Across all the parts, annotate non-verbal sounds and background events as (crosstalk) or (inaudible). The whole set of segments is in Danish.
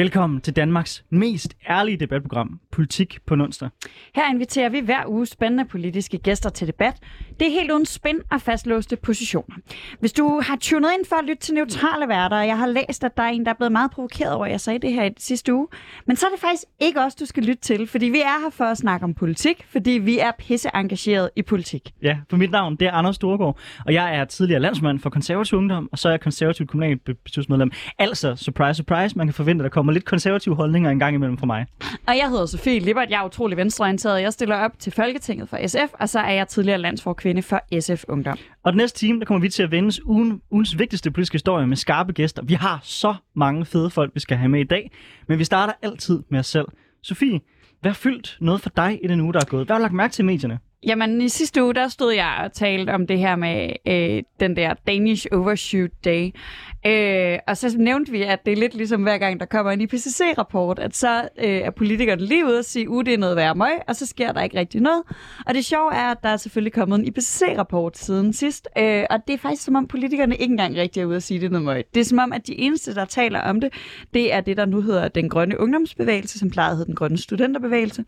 Velkommen til Danmarks mest ærlige debatprogram, Politik på onsdag. Her inviterer vi hver uge spændende politiske gæster til debat. Det er helt uden spin og fastlåste positioner. Hvis du har tunet ind for at lytte til neutrale værter, og jeg har læst, at der er en, der er blevet meget provokeret over, at jeg sagde det her i sidste uge, men så er det faktisk ikke os, du skal lytte til, fordi vi er her for at snakke om politik, fordi vi er pisse engageret i politik. Ja, for mit navn det er Anders Storgård, og jeg er tidligere landsmand for konservativ ungdom, og så er jeg konservativ kommunalbestyrelsesmedlem. Altså, surprise, surprise, man kan forvente, at der kommer lidt konservative holdninger en gang imellem fra mig. Og jeg hedder Sofie Lippert, jeg er utrolig venstreorienteret. Jeg stiller op til Folketinget for SF, og så er jeg tidligere landsforkvinde for SF Ungdom. Og den næste time, der kommer vi til at vende ugen, ugens vigtigste politiske historie med skarpe gæster. Vi har så mange fede folk, vi skal have med i dag, men vi starter altid med os selv. Sofie, hvad har fyldt noget for dig i den uge, der er gået? Hvad har du lagt mærke til i medierne? Jamen, i sidste uge, der stod jeg og talte om det her med øh, den der Danish Overshoot Day. Øh, og så nævnte vi, at det er lidt ligesom hver gang, der kommer en IPCC-rapport, at så øh, er politikerne lige ude og sige, at det er noget værd møg, og så sker der ikke rigtig noget. Og det sjove er, at der er selvfølgelig kommet en IPCC-rapport siden sidst, øh, og det er faktisk som om politikerne ikke engang rigtig er ude at sige, det er noget møg. Det er som om, at de eneste, der taler om det, det er det, der nu hedder den grønne ungdomsbevægelse, som plejede at hedde den grønne studenterbevægelse.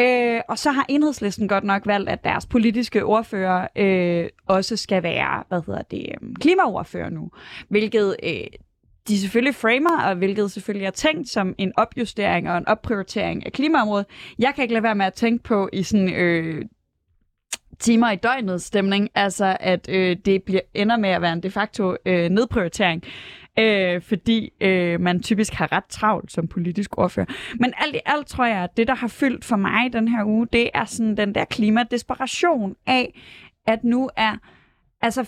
Øh, og så har enhedslisten godt nok valgt, at deres politiske ordfører øh, også skal være, hvad hedder det, øh, klimaordfører nu, hvilket øh, de selvfølgelig framer, og hvilket selvfølgelig er tænkt som en opjustering og en opprioritering af klimaområdet. Jeg kan ikke lade være med at tænke på i sådan øh, timer i døgnet stemning, altså at øh, det bliver, ender med at være en de facto øh, nedprioritering, øh, fordi øh, man typisk har ret travlt som politisk ordfører. Men alt i alt tror jeg, at det, der har fyldt for mig den her uge, det er sådan den der klimadesperation af, at nu er Altså,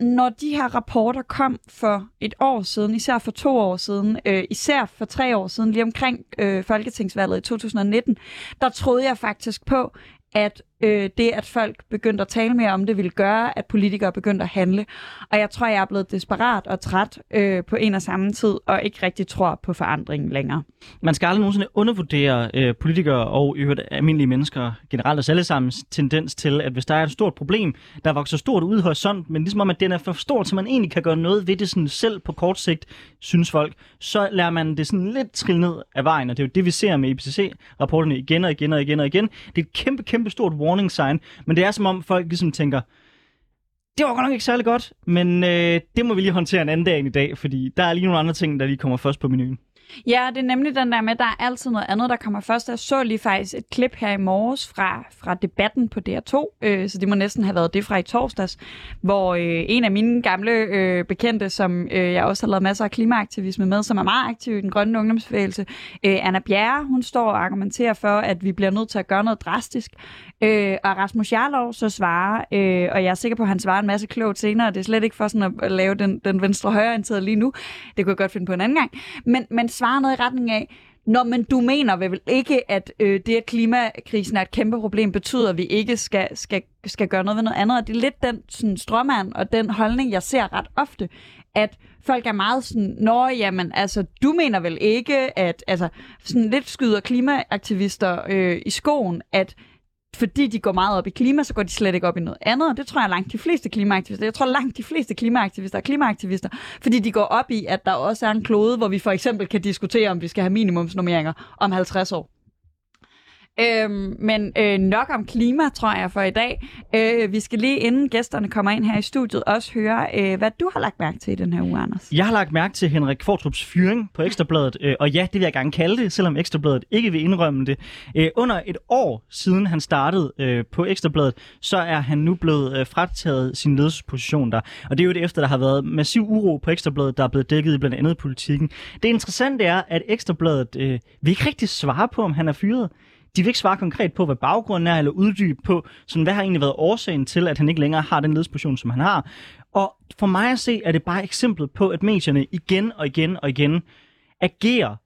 når de her rapporter kom for et år siden, især for to år siden, øh, især for tre år siden, lige omkring øh, folketingsvalget i 2019, der troede jeg faktisk på, at øh, det, at folk begyndte at tale mere om det, ville gøre, at politikere begyndte at handle. Og jeg tror, jeg er blevet desperat og træt øh, på en og samme tid, og ikke rigtig tror på forandringen længere. Man skal aldrig nogensinde undervurdere øh, politikere og i øvrigt almindelige mennesker generelt altså os alle sammen tendens til, at hvis der er et stort problem, der vokser stort ud i horisont, men ligesom om, at den er for stort, så man egentlig kan gøre noget ved det sådan selv på kort sigt, synes folk, så lærer man det sådan lidt trille ned af vejen, og det er jo det, vi ser med IPCC-rapporterne igen og igen og igen og igen. Det er et kæmpe, kæmpe stort warning sign, men det er som om folk ligesom tænker, det var godt nok ikke særlig godt, men øh, det må vi lige håndtere en anden dag end i dag, fordi der er lige nogle andre ting, der lige kommer først på menuen. Ja, det er nemlig den der med, at der er altid noget andet, der kommer først. Jeg så lige faktisk et klip her i morges fra, fra debatten på DR2, øh, så det må næsten have været det fra i torsdags, hvor øh, en af mine gamle øh, bekendte, som øh, jeg også har lavet masser af klimaaktivisme med, som er meget aktiv i den grønne ungdomsbevægelse, øh, Anna Bjerre, hun står og argumenterer for, at vi bliver nødt til at gøre noget drastisk. Øh, og Rasmus Jarlov så svarer, øh, og jeg er sikker på, at han svarer en masse klogt senere, det er slet ikke for sådan at lave den, den venstre-højre lige nu, det kunne jeg godt finde på en anden gang, men, men svarer noget i retning af, Nå, men du mener vel ikke, at øh, det, at klimakrisen er et kæmpe problem, betyder, at vi ikke skal, skal, skal gøre noget ved noget andet. Og det er lidt den sådan, strømmand og den holdning, jeg ser ret ofte, at folk er meget sådan, nå, jamen, altså, du mener vel ikke, at, altså, sådan lidt skyder klimaaktivister øh, i skoen, at fordi de går meget op i klima, så går de slet ikke op i noget andet. Og det tror jeg langt de fleste klimaaktivister. Jeg tror langt de fleste klimaaktivister er klimaaktivister, fordi de går op i, at der også er en klode, hvor vi for eksempel kan diskutere, om vi skal have minimumsnormeringer om 50 år. Øhm, men øh, nok om klima, tror jeg, for i dag. Øh, vi skal lige, inden gæsterne kommer ind her i studiet, også høre, øh, hvad du har lagt mærke til i den her uge, Anders. Jeg har lagt mærke til Henrik Fortrups fyring på Ekstrabladet, øh, og ja, det vil jeg gerne kalde det, selvom Ekstrabladet ikke vil indrømme det. Øh, under et år siden han startede øh, på Ekstrabladet, så er han nu blevet øh, frataget sin ledelsesposition der. Og det er jo det efter, der har været massiv uro på Ekstrabladet, der er blevet dækket i blandt andet politikken. Det interessante er, at Ekstrabladet øh, vil ikke rigtig svare på, om han er fyret de vil ikke svare konkret på, hvad baggrunden er, eller uddybe på, sådan, hvad har egentlig været årsagen til, at han ikke længere har den ledelsesposition, som han har. Og for mig at se, er det bare eksemplet på, at medierne igen og igen og igen agerer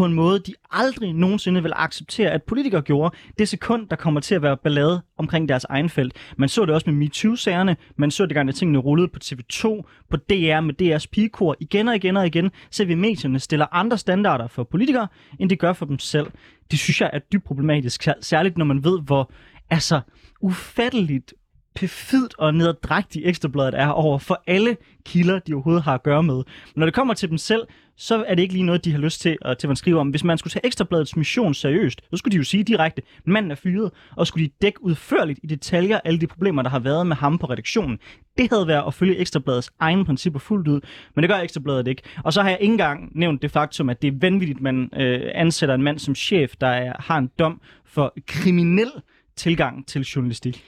på en måde, de aldrig nogensinde vil acceptere, at politikere gjorde det sekund, der kommer til at være ballade omkring deres egen felt. Man så det også med MeToo-sagerne, man så det gang, at tingene rullede på TV2, på DR med DR's pigekor. Igen og igen og igen ser vi, at medierne stiller andre standarder for politikere, end de gør for dem selv. Det synes jeg er dybt problematisk, særligt når man ved, hvor altså ufatteligt perfidt og nederdrægtig ekstrabladet er over for alle kilder, de overhovedet har at gøre med. Når det kommer til dem selv, så er det ikke lige noget, de har lyst til at, til at skrive om. Hvis man skulle tage Ekstrabladets mission seriøst, så skulle de jo sige direkte, manden er fyret, og skulle de dække udførligt i detaljer alle de problemer, der har været med ham på redaktionen. Det havde været at følge Ekstrabladets egne principper fuldt ud, men det gør Ekstrabladet ikke. Og så har jeg ikke engang nævnt det faktum, at det er vanvittigt, man øh, ansætter en mand som chef, der er, har en dom for kriminel tilgang til journalistik.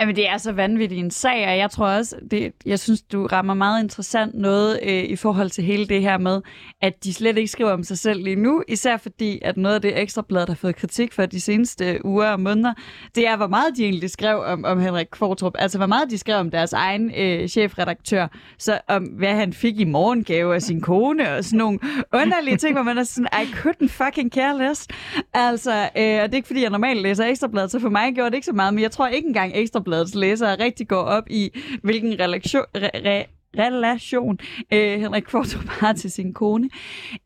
Jamen, det er så vanvittig en sag, og jeg tror også, det, jeg synes, du rammer meget interessant noget øh, i forhold til hele det her med, at de slet ikke skriver om sig selv lige nu, især fordi, at noget af det ekstrablad, der har fået kritik for de seneste øh, uger og måneder, det er, hvor meget de egentlig skrev om, om Henrik Kvartrup. Altså, hvor meget de skrev om deres egen øh, chefredaktør, så om hvad han fik i morgengave af sin kone, og sådan nogle underlige ting, hvor man er sådan, I couldn't fucking care less. Altså, øh, og det er ikke, fordi jeg normalt læser ekstrablad, så for mig gjorde det ikke så meget, men jeg tror ikke engang ekstrablad Ekstrabladets læsere rigtig går op i, hvilken relation, re, re, relation øh, Henrik Kvartrup har til sin kone.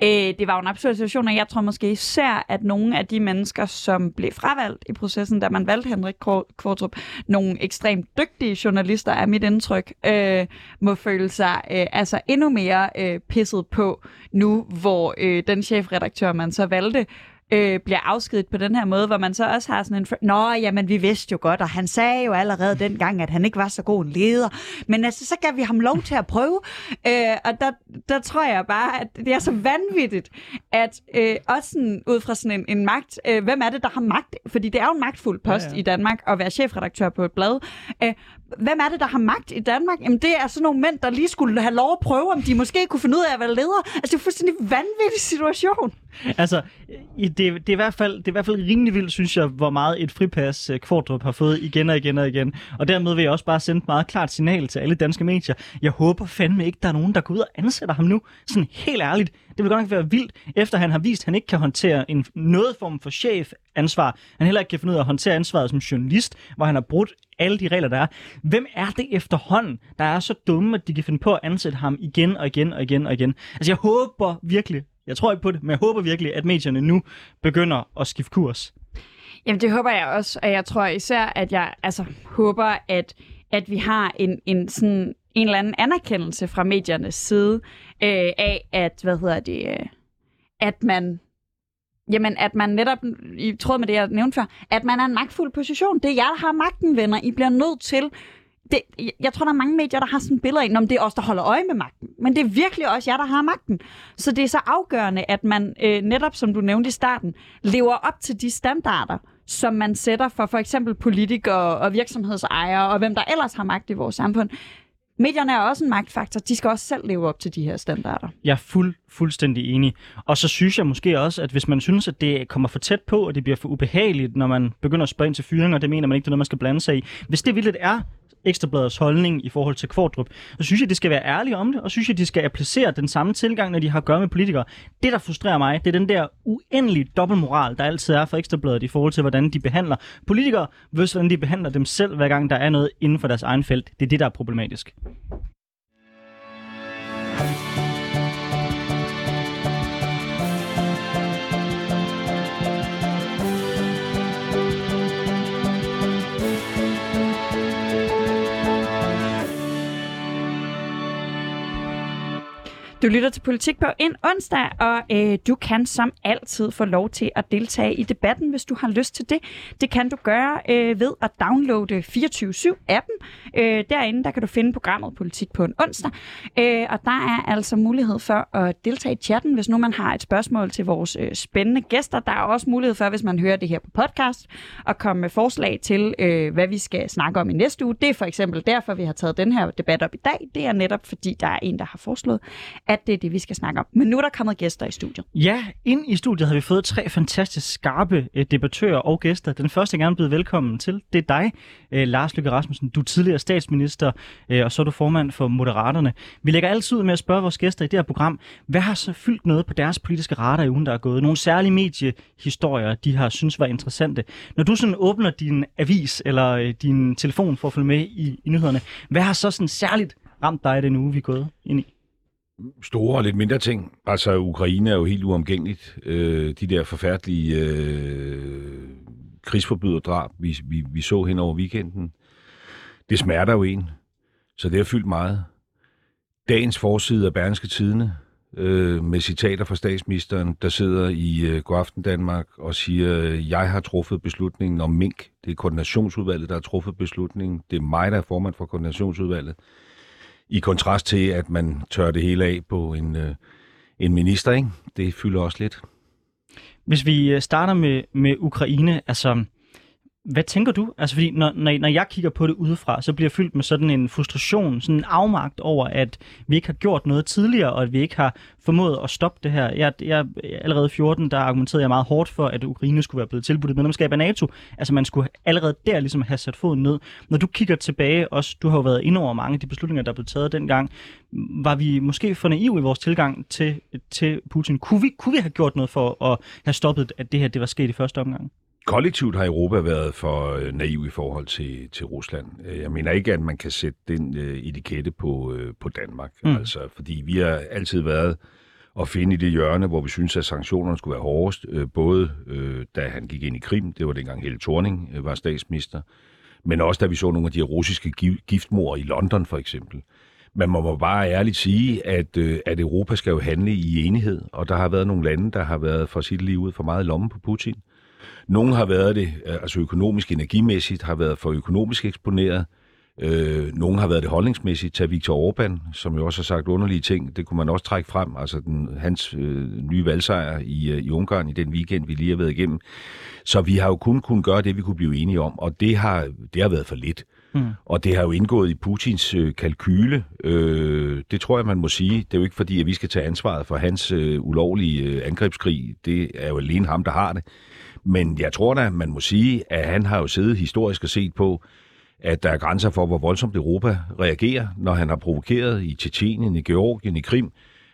Øh, det var jo en absurd situation, og jeg tror måske især, at nogle af de mennesker, som blev fravalgt i processen, da man valgte Henrik Kvartrup, nogle ekstremt dygtige journalister, er mit indtryk, øh, må føle sig øh, altså endnu mere øh, pisset på nu, hvor øh, den chefredaktør, man så valgte, øh, bliver afskedet på den her måde, hvor man så også har sådan en... Nå, jamen, vi vidste jo godt, og han sagde jo allerede dengang, at han ikke var så god en leder. Men altså, så gav vi ham lov til at prøve. (laughs) Øh, og der, der tror jeg bare, at det er så vanvittigt, at øh, også sådan, ud fra sådan en, en magt... Øh, hvem er det, der har magt? Fordi det er jo en magtfuld post ja, ja. i Danmark at være chefredaktør på et blad. Øh, hvem er det, der har magt i Danmark? Jamen, det er sådan nogle mænd, der lige skulle have lov at prøve, om de måske kunne finde ud af at være leder. Altså, det er en fuldstændig vanvittig situation. Altså, det, det, er i hvert fald, det er i hvert fald rimelig vildt, synes jeg, hvor meget et fripas uh, Kvartrup har fået igen og igen og igen. Og dermed vil jeg også bare sende et meget klart signal til alle danske medier. Jeg håber fandme ikke, der er nogen, der går ud og ansætter ham nu. Sådan helt ærligt. Det vil godt nok være vildt, efter han har vist, at han ikke kan håndtere en noget form for chef-ansvar. Han heller ikke kan finde ud af at håndtere ansvaret som journalist, hvor han har brudt alle de regler, der er. Hvem er det efterhånden, der er så dumme, at de kan finde på at ansætte ham igen og igen og igen og igen? Altså jeg håber virkelig, jeg tror ikke på det, men jeg håber virkelig, at medierne nu begynder at skifte kurs. Jamen det håber jeg også, og jeg tror især, at jeg altså, håber, at, at vi har en, en, sådan, en eller anden anerkendelse fra mediernes side øh, af, at, hvad hedder det, øh, at man Jamen, at man netop, i tråd med det, jeg nævnte før, at man er en magtfuld position. Det er jer, der har magten, venner. I bliver nødt til det, jeg tror, der er mange medier, der har sådan billeder ind om, det er os, der holder øje med magten. Men det er virkelig også jer, der har magten. Så det er så afgørende, at man øh, netop, som du nævnte i starten, lever op til de standarder, som man sætter for for eksempel politikere og virksomhedsejere og hvem der ellers har magt i vores samfund. Medierne er også en magtfaktor. De skal også selv leve op til de her standarder. Jeg er fuld, fuldstændig enig. Og så synes jeg måske også, at hvis man synes, at det kommer for tæt på, og det bliver for ubehageligt, når man begynder at spørge ind til fyringer, det mener man ikke, det er noget, man skal blande sig i. Hvis det vildt er Ekstrabladets holdning i forhold til Kvartrup, så synes jeg, de skal være ærlige om det, og synes jeg, de skal applicere den samme tilgang, når de har at gøre med politikere. Det, der frustrerer mig, det er den der uendelige dobbeltmoral, der altid er for Ekstrabladet i forhold til, hvordan de behandler politikere, versus hvordan de behandler dem selv, hver gang der er noget inden for deres egen felt. Det er det, der er problematisk. Du lytter til Politik på en onsdag, og øh, du kan som altid få lov til at deltage i debatten, hvis du har lyst til det. Det kan du gøre øh, ved at downloade 24-7-appen. Øh, derinde der kan du finde programmet Politik på en onsdag, øh, og der er altså mulighed for at deltage i chatten, hvis nu man har et spørgsmål til vores øh, spændende gæster. Der er også mulighed for, hvis man hører det her på podcast, at komme med forslag til, øh, hvad vi skal snakke om i næste uge. Det er for eksempel derfor, vi har taget den her debat op i dag. Det er netop fordi, der er en, der har foreslået, at det er det, vi skal snakke om. Men nu er der kommet gæster i studiet. Ja, ind i studiet har vi fået tre fantastisk skarpe øh, debattører og gæster. Den første, jeg gerne byde velkommen til, det er dig, øh, Lars Løkke Rasmussen. Du er tidligere statsminister, øh, og så er du formand for Moderaterne. Vi lægger altid ud med at spørge vores gæster i det her program, hvad har så fyldt noget på deres politiske radar i ugen, der er gået? Nogle særlige mediehistorier, de har synes var interessante. Når du sådan åbner din avis eller øh, din telefon for at følge med i, i nyhederne, hvad har så sådan særligt ramt dig den uge, vi er gået ind i? Store og lidt mindre ting. Altså, Ukraine er jo helt uomgængeligt. Øh, de der forfærdelige øh, krigsforbryderdrab, vi, vi, vi så hen over weekenden, det smerter jo en. Så det har fyldt meget. Dagens forside af Berlingske Tidene, øh, med citater fra statsministeren, der sidder i øh, Godaften Danmark og siger, jeg har truffet beslutningen om mink. Det er koordinationsudvalget, der har truffet beslutningen. Det er mig, der er formand for koordinationsudvalget. I kontrast til, at man tør det hele af på en, øh, en minister, ikke? Det fylder også lidt. Hvis vi øh, starter med, med Ukraine, altså hvad tænker du? Altså fordi når, når, når jeg kigger på det udefra, så bliver jeg fyldt med sådan en frustration, sådan en afmagt over, at vi ikke har gjort noget tidligere, og at vi ikke har formået at stoppe det her. Jeg, jeg, allerede 14, der argumenterede jeg meget hårdt for, at Ukraine skulle være blevet tilbudt et medlemskab af NATO. Altså man skulle allerede der ligesom have sat foden ned. Når du kigger tilbage, også du har jo været ind over mange af de beslutninger, der blev taget dengang, var vi måske for naive i vores tilgang til, til Putin? Kunne vi, kunne vi have gjort noget for at have stoppet, at det her det var sket i første omgang? Kollektivt har Europa været for øh, naiv i forhold til, til Rusland. Øh, jeg mener ikke, at man kan sætte den øh, etikette på, øh, på Danmark. Mm. Altså, fordi vi har altid været at finde i det hjørne, hvor vi synes, at sanktionerne skulle være hårdest. Øh, både øh, da han gik ind i Krim, det var dengang Helle Thorning øh, var statsminister, men også da vi så nogle af de russiske giftmord i London for eksempel. Man må bare ærligt sige, at, øh, at Europa skal jo handle i enighed, og der har været nogle lande, der har været for sit liv ud for meget lomme på Putin. Nogle har været det, øh, altså økonomisk, energimæssigt, har været for økonomisk eksponeret. Øh, nogle har været det holdningsmæssigt. Tag Viktor Orbán, som jo også har sagt underlige ting. Det kunne man også trække frem. Altså den, hans øh, nye valgsejr i, øh, i Ungarn i den weekend, vi lige har været igennem. Så vi har jo kun kunnet gøre det, vi kunne blive enige om. Og det har, det har været for lidt. Mm. Og det har jo indgået i Putins øh, kalkyle. Øh, det tror jeg, man må sige. Det er jo ikke fordi, at vi skal tage ansvaret for hans øh, ulovlige øh, angrebskrig. Det er jo alene ham, der har det. Men jeg tror da, man må sige, at han har jo siddet historisk og set på, at der er grænser for, hvor voldsomt Europa reagerer, når han har provokeret i Tjetjenien, i Georgien, i Krim.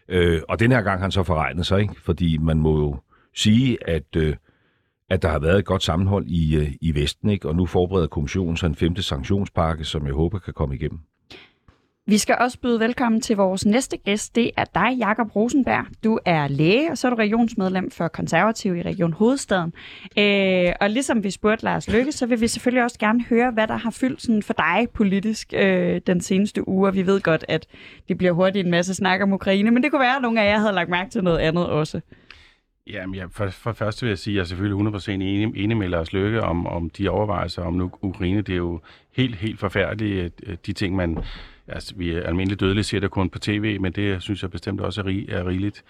Øh, og den her gang har han så forregnet sig, ikke? fordi man må jo sige, at, øh, at der har været et godt sammenhold i, øh, i Vesten, ikke? og nu forbereder kommissionen så en femte sanktionspakke, som jeg håber kan komme igennem. Vi skal også byde velkommen til vores næste gæst. Det er dig, Jakob Rosenberg. Du er læge, og så er du regionsmedlem for Konservativ i Region Hovedstaden. Øh, og ligesom vi spurgte Lars Lykke, så vil vi selvfølgelig også gerne høre, hvad der har fyldt sådan for dig politisk øh, den seneste uge. Vi ved godt, at det bliver hurtigt en masse snak om Ukraine, men det kunne være, at nogle af jer havde lagt mærke til noget andet også. Jamen, ja, for, for først vil jeg sige, at jeg er selvfølgelig 100% enig, enig med Lars Løkke om, om de overvejelser om nu, Ukraine. Det er jo helt, helt forfærdeligt, øh, de ting, man altså, vi er almindeligt dødelige, ser det kun på tv, men det synes jeg bestemt også er, rig, er rigeligt.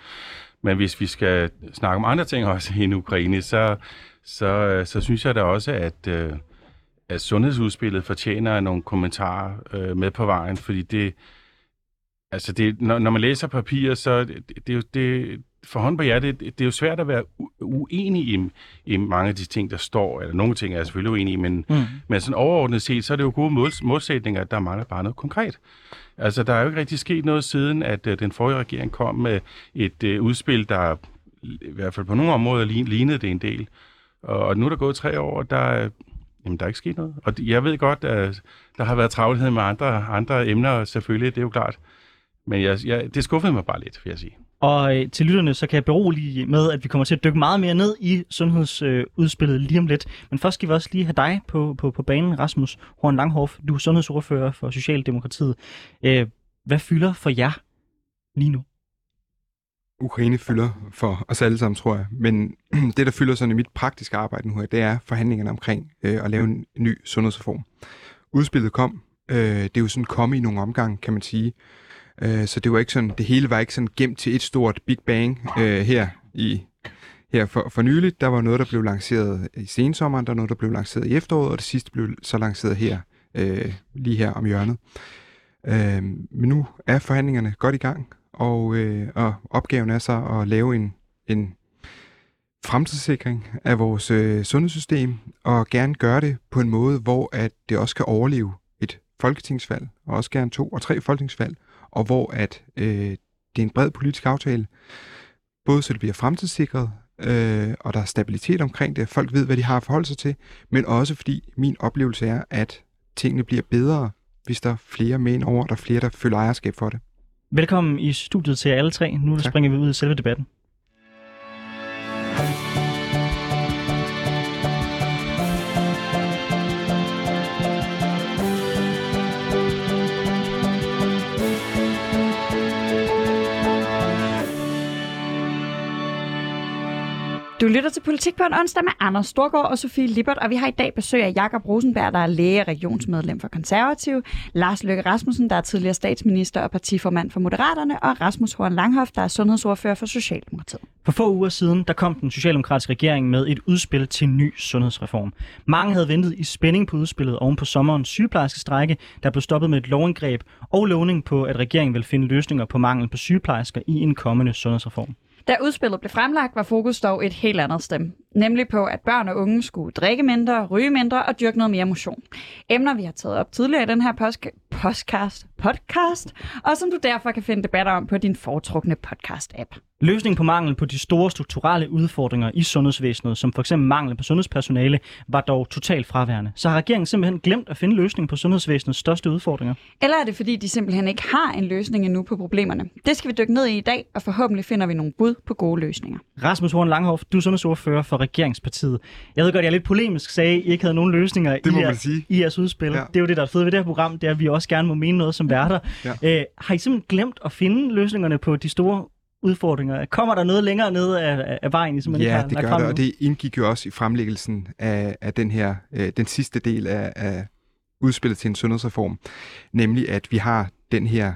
Men hvis vi skal snakke om andre ting også i Ukraine, så, så, så synes jeg da også, at, øh, at sundhedsudspillet fortjener nogle kommentarer øh, med på vejen, fordi det, altså det, når, når man læser papirer, så det, det, det, for hånd på hjertet, det, det er jo svært at være uenig i, i mange af de ting, der står, eller nogle ting er jeg selvfølgelig uenig i, men, mm. men sådan overordnet set, så er det jo gode måls, målsætninger, der mangler bare noget konkret. Altså, der er jo ikke rigtig sket noget siden, at uh, den forrige regering kom med et uh, udspil, der i hvert fald på nogle områder lignede det en del. Og, og nu er der gået tre år, og der, jamen, der er ikke sket noget. Og jeg ved godt, at der har været travlhed med andre, andre emner, selvfølgelig, det er jo klart. Men jeg, jeg, det skuffede mig bare lidt, vil jeg sige. Og øh, til lytterne, så kan jeg berolige med, at vi kommer til at dykke meget mere ned i sundhedsudspillet øh, lige om lidt. Men først skal vi også lige have dig på, på, på banen, Rasmus Horn Langhoff. Du er sundhedsordfører for Socialdemokratiet. Øh, hvad fylder for jer lige nu? Ukraine fylder for os alle sammen, tror jeg. Men (clears throat) det, der fylder sådan i mit praktiske arbejde nu her, det er forhandlingerne omkring øh, at lave en ny sundhedsreform. Udspillet kom. Øh, det er jo sådan kommet i nogle omgange, kan man sige. Øh, så det var ikke sådan, det hele var ikke sådan gemt til et stort Big Bang øh, her i her for, for nyligt. Der var noget, der blev lanceret i sensommeren, der var noget, der blev lanceret i efteråret, og det sidste blev så lanceret her, øh, lige her om hjørnet. Øh, men nu er forhandlingerne godt i gang, og, øh, og opgaven er så at lave en, en fremtidssikring af vores øh, sundhedssystem, og gerne gøre det på en måde, hvor at det også kan overleve et folketingsvalg, og også gerne to og tre folketingsvalg, og hvor at øh, det er en bred politisk aftale, både så det bliver fremtidssikret, øh, og der er stabilitet omkring det, folk ved, hvad de har at forholde sig til, men også fordi min oplevelse er, at tingene bliver bedre, hvis der er flere med ind over, der er flere, der føler ejerskab for det. Velkommen i studiet til alle tre. Nu tak. springer vi ud i selve debatten. Du lytter til Politik på en onsdag med Anders Storgård og Sofie Lippert, og vi har i dag besøg af Jakob Rosenberg, der er læge og regionsmedlem for Konservativ, Lars Løkke Rasmussen, der er tidligere statsminister og partiformand for Moderaterne, og Rasmus Horn Langhoff, der er sundhedsordfører for Socialdemokratiet. For få uger siden, der kom den socialdemokratiske regering med et udspil til en ny sundhedsreform. Mange havde ventet i spænding på udspillet oven på sommerens sygeplejerske strække, der blev stoppet med et lovindgreb og lovning på, at regeringen vil finde løsninger på mangel på sygeplejersker i en kommende sundhedsreform. Da udspillet blev fremlagt, var fokus dog et helt andet sted. Nemlig på, at børn og unge skulle drikke mindre, ryge mindre og dyrke noget mere motion. Emner, vi har taget op tidligere i den her podcast, podcast, og som du derfor kan finde debatter om på din foretrukne podcast-app. Løsningen på mangel på de store strukturelle udfordringer i sundhedsvæsenet, som f.eks. mangel på sundhedspersonale, var dog totalt fraværende. Så har regeringen simpelthen glemt at finde løsning på sundhedsvæsenets største udfordringer? Eller er det fordi, de simpelthen ikke har en løsning endnu på problemerne? Det skal vi dykke ned i i dag, og forhåbentlig finder vi nogle bud på gode løsninger. Rasmus Horn Langhoff, du er sundhedsordfører for Regeringspartiet. Jeg ved godt, jeg er lidt polemisk sagde, at I ikke havde nogen løsninger det i, jeres, i jeres udspil. Ja. Det er jo det, der er fedt ved det her program, det er, at vi også gerne må mene noget som værter. Ja. Øh, har I simpelthen glemt at finde løsningerne på de store udfordringer? Kommer der noget længere ned af, af vejen, som man ja, ikke det gør det, og det indgik jo også i fremlæggelsen af, af den her, øh, den sidste del af, af udspillet til en sundhedsreform, nemlig at vi har den her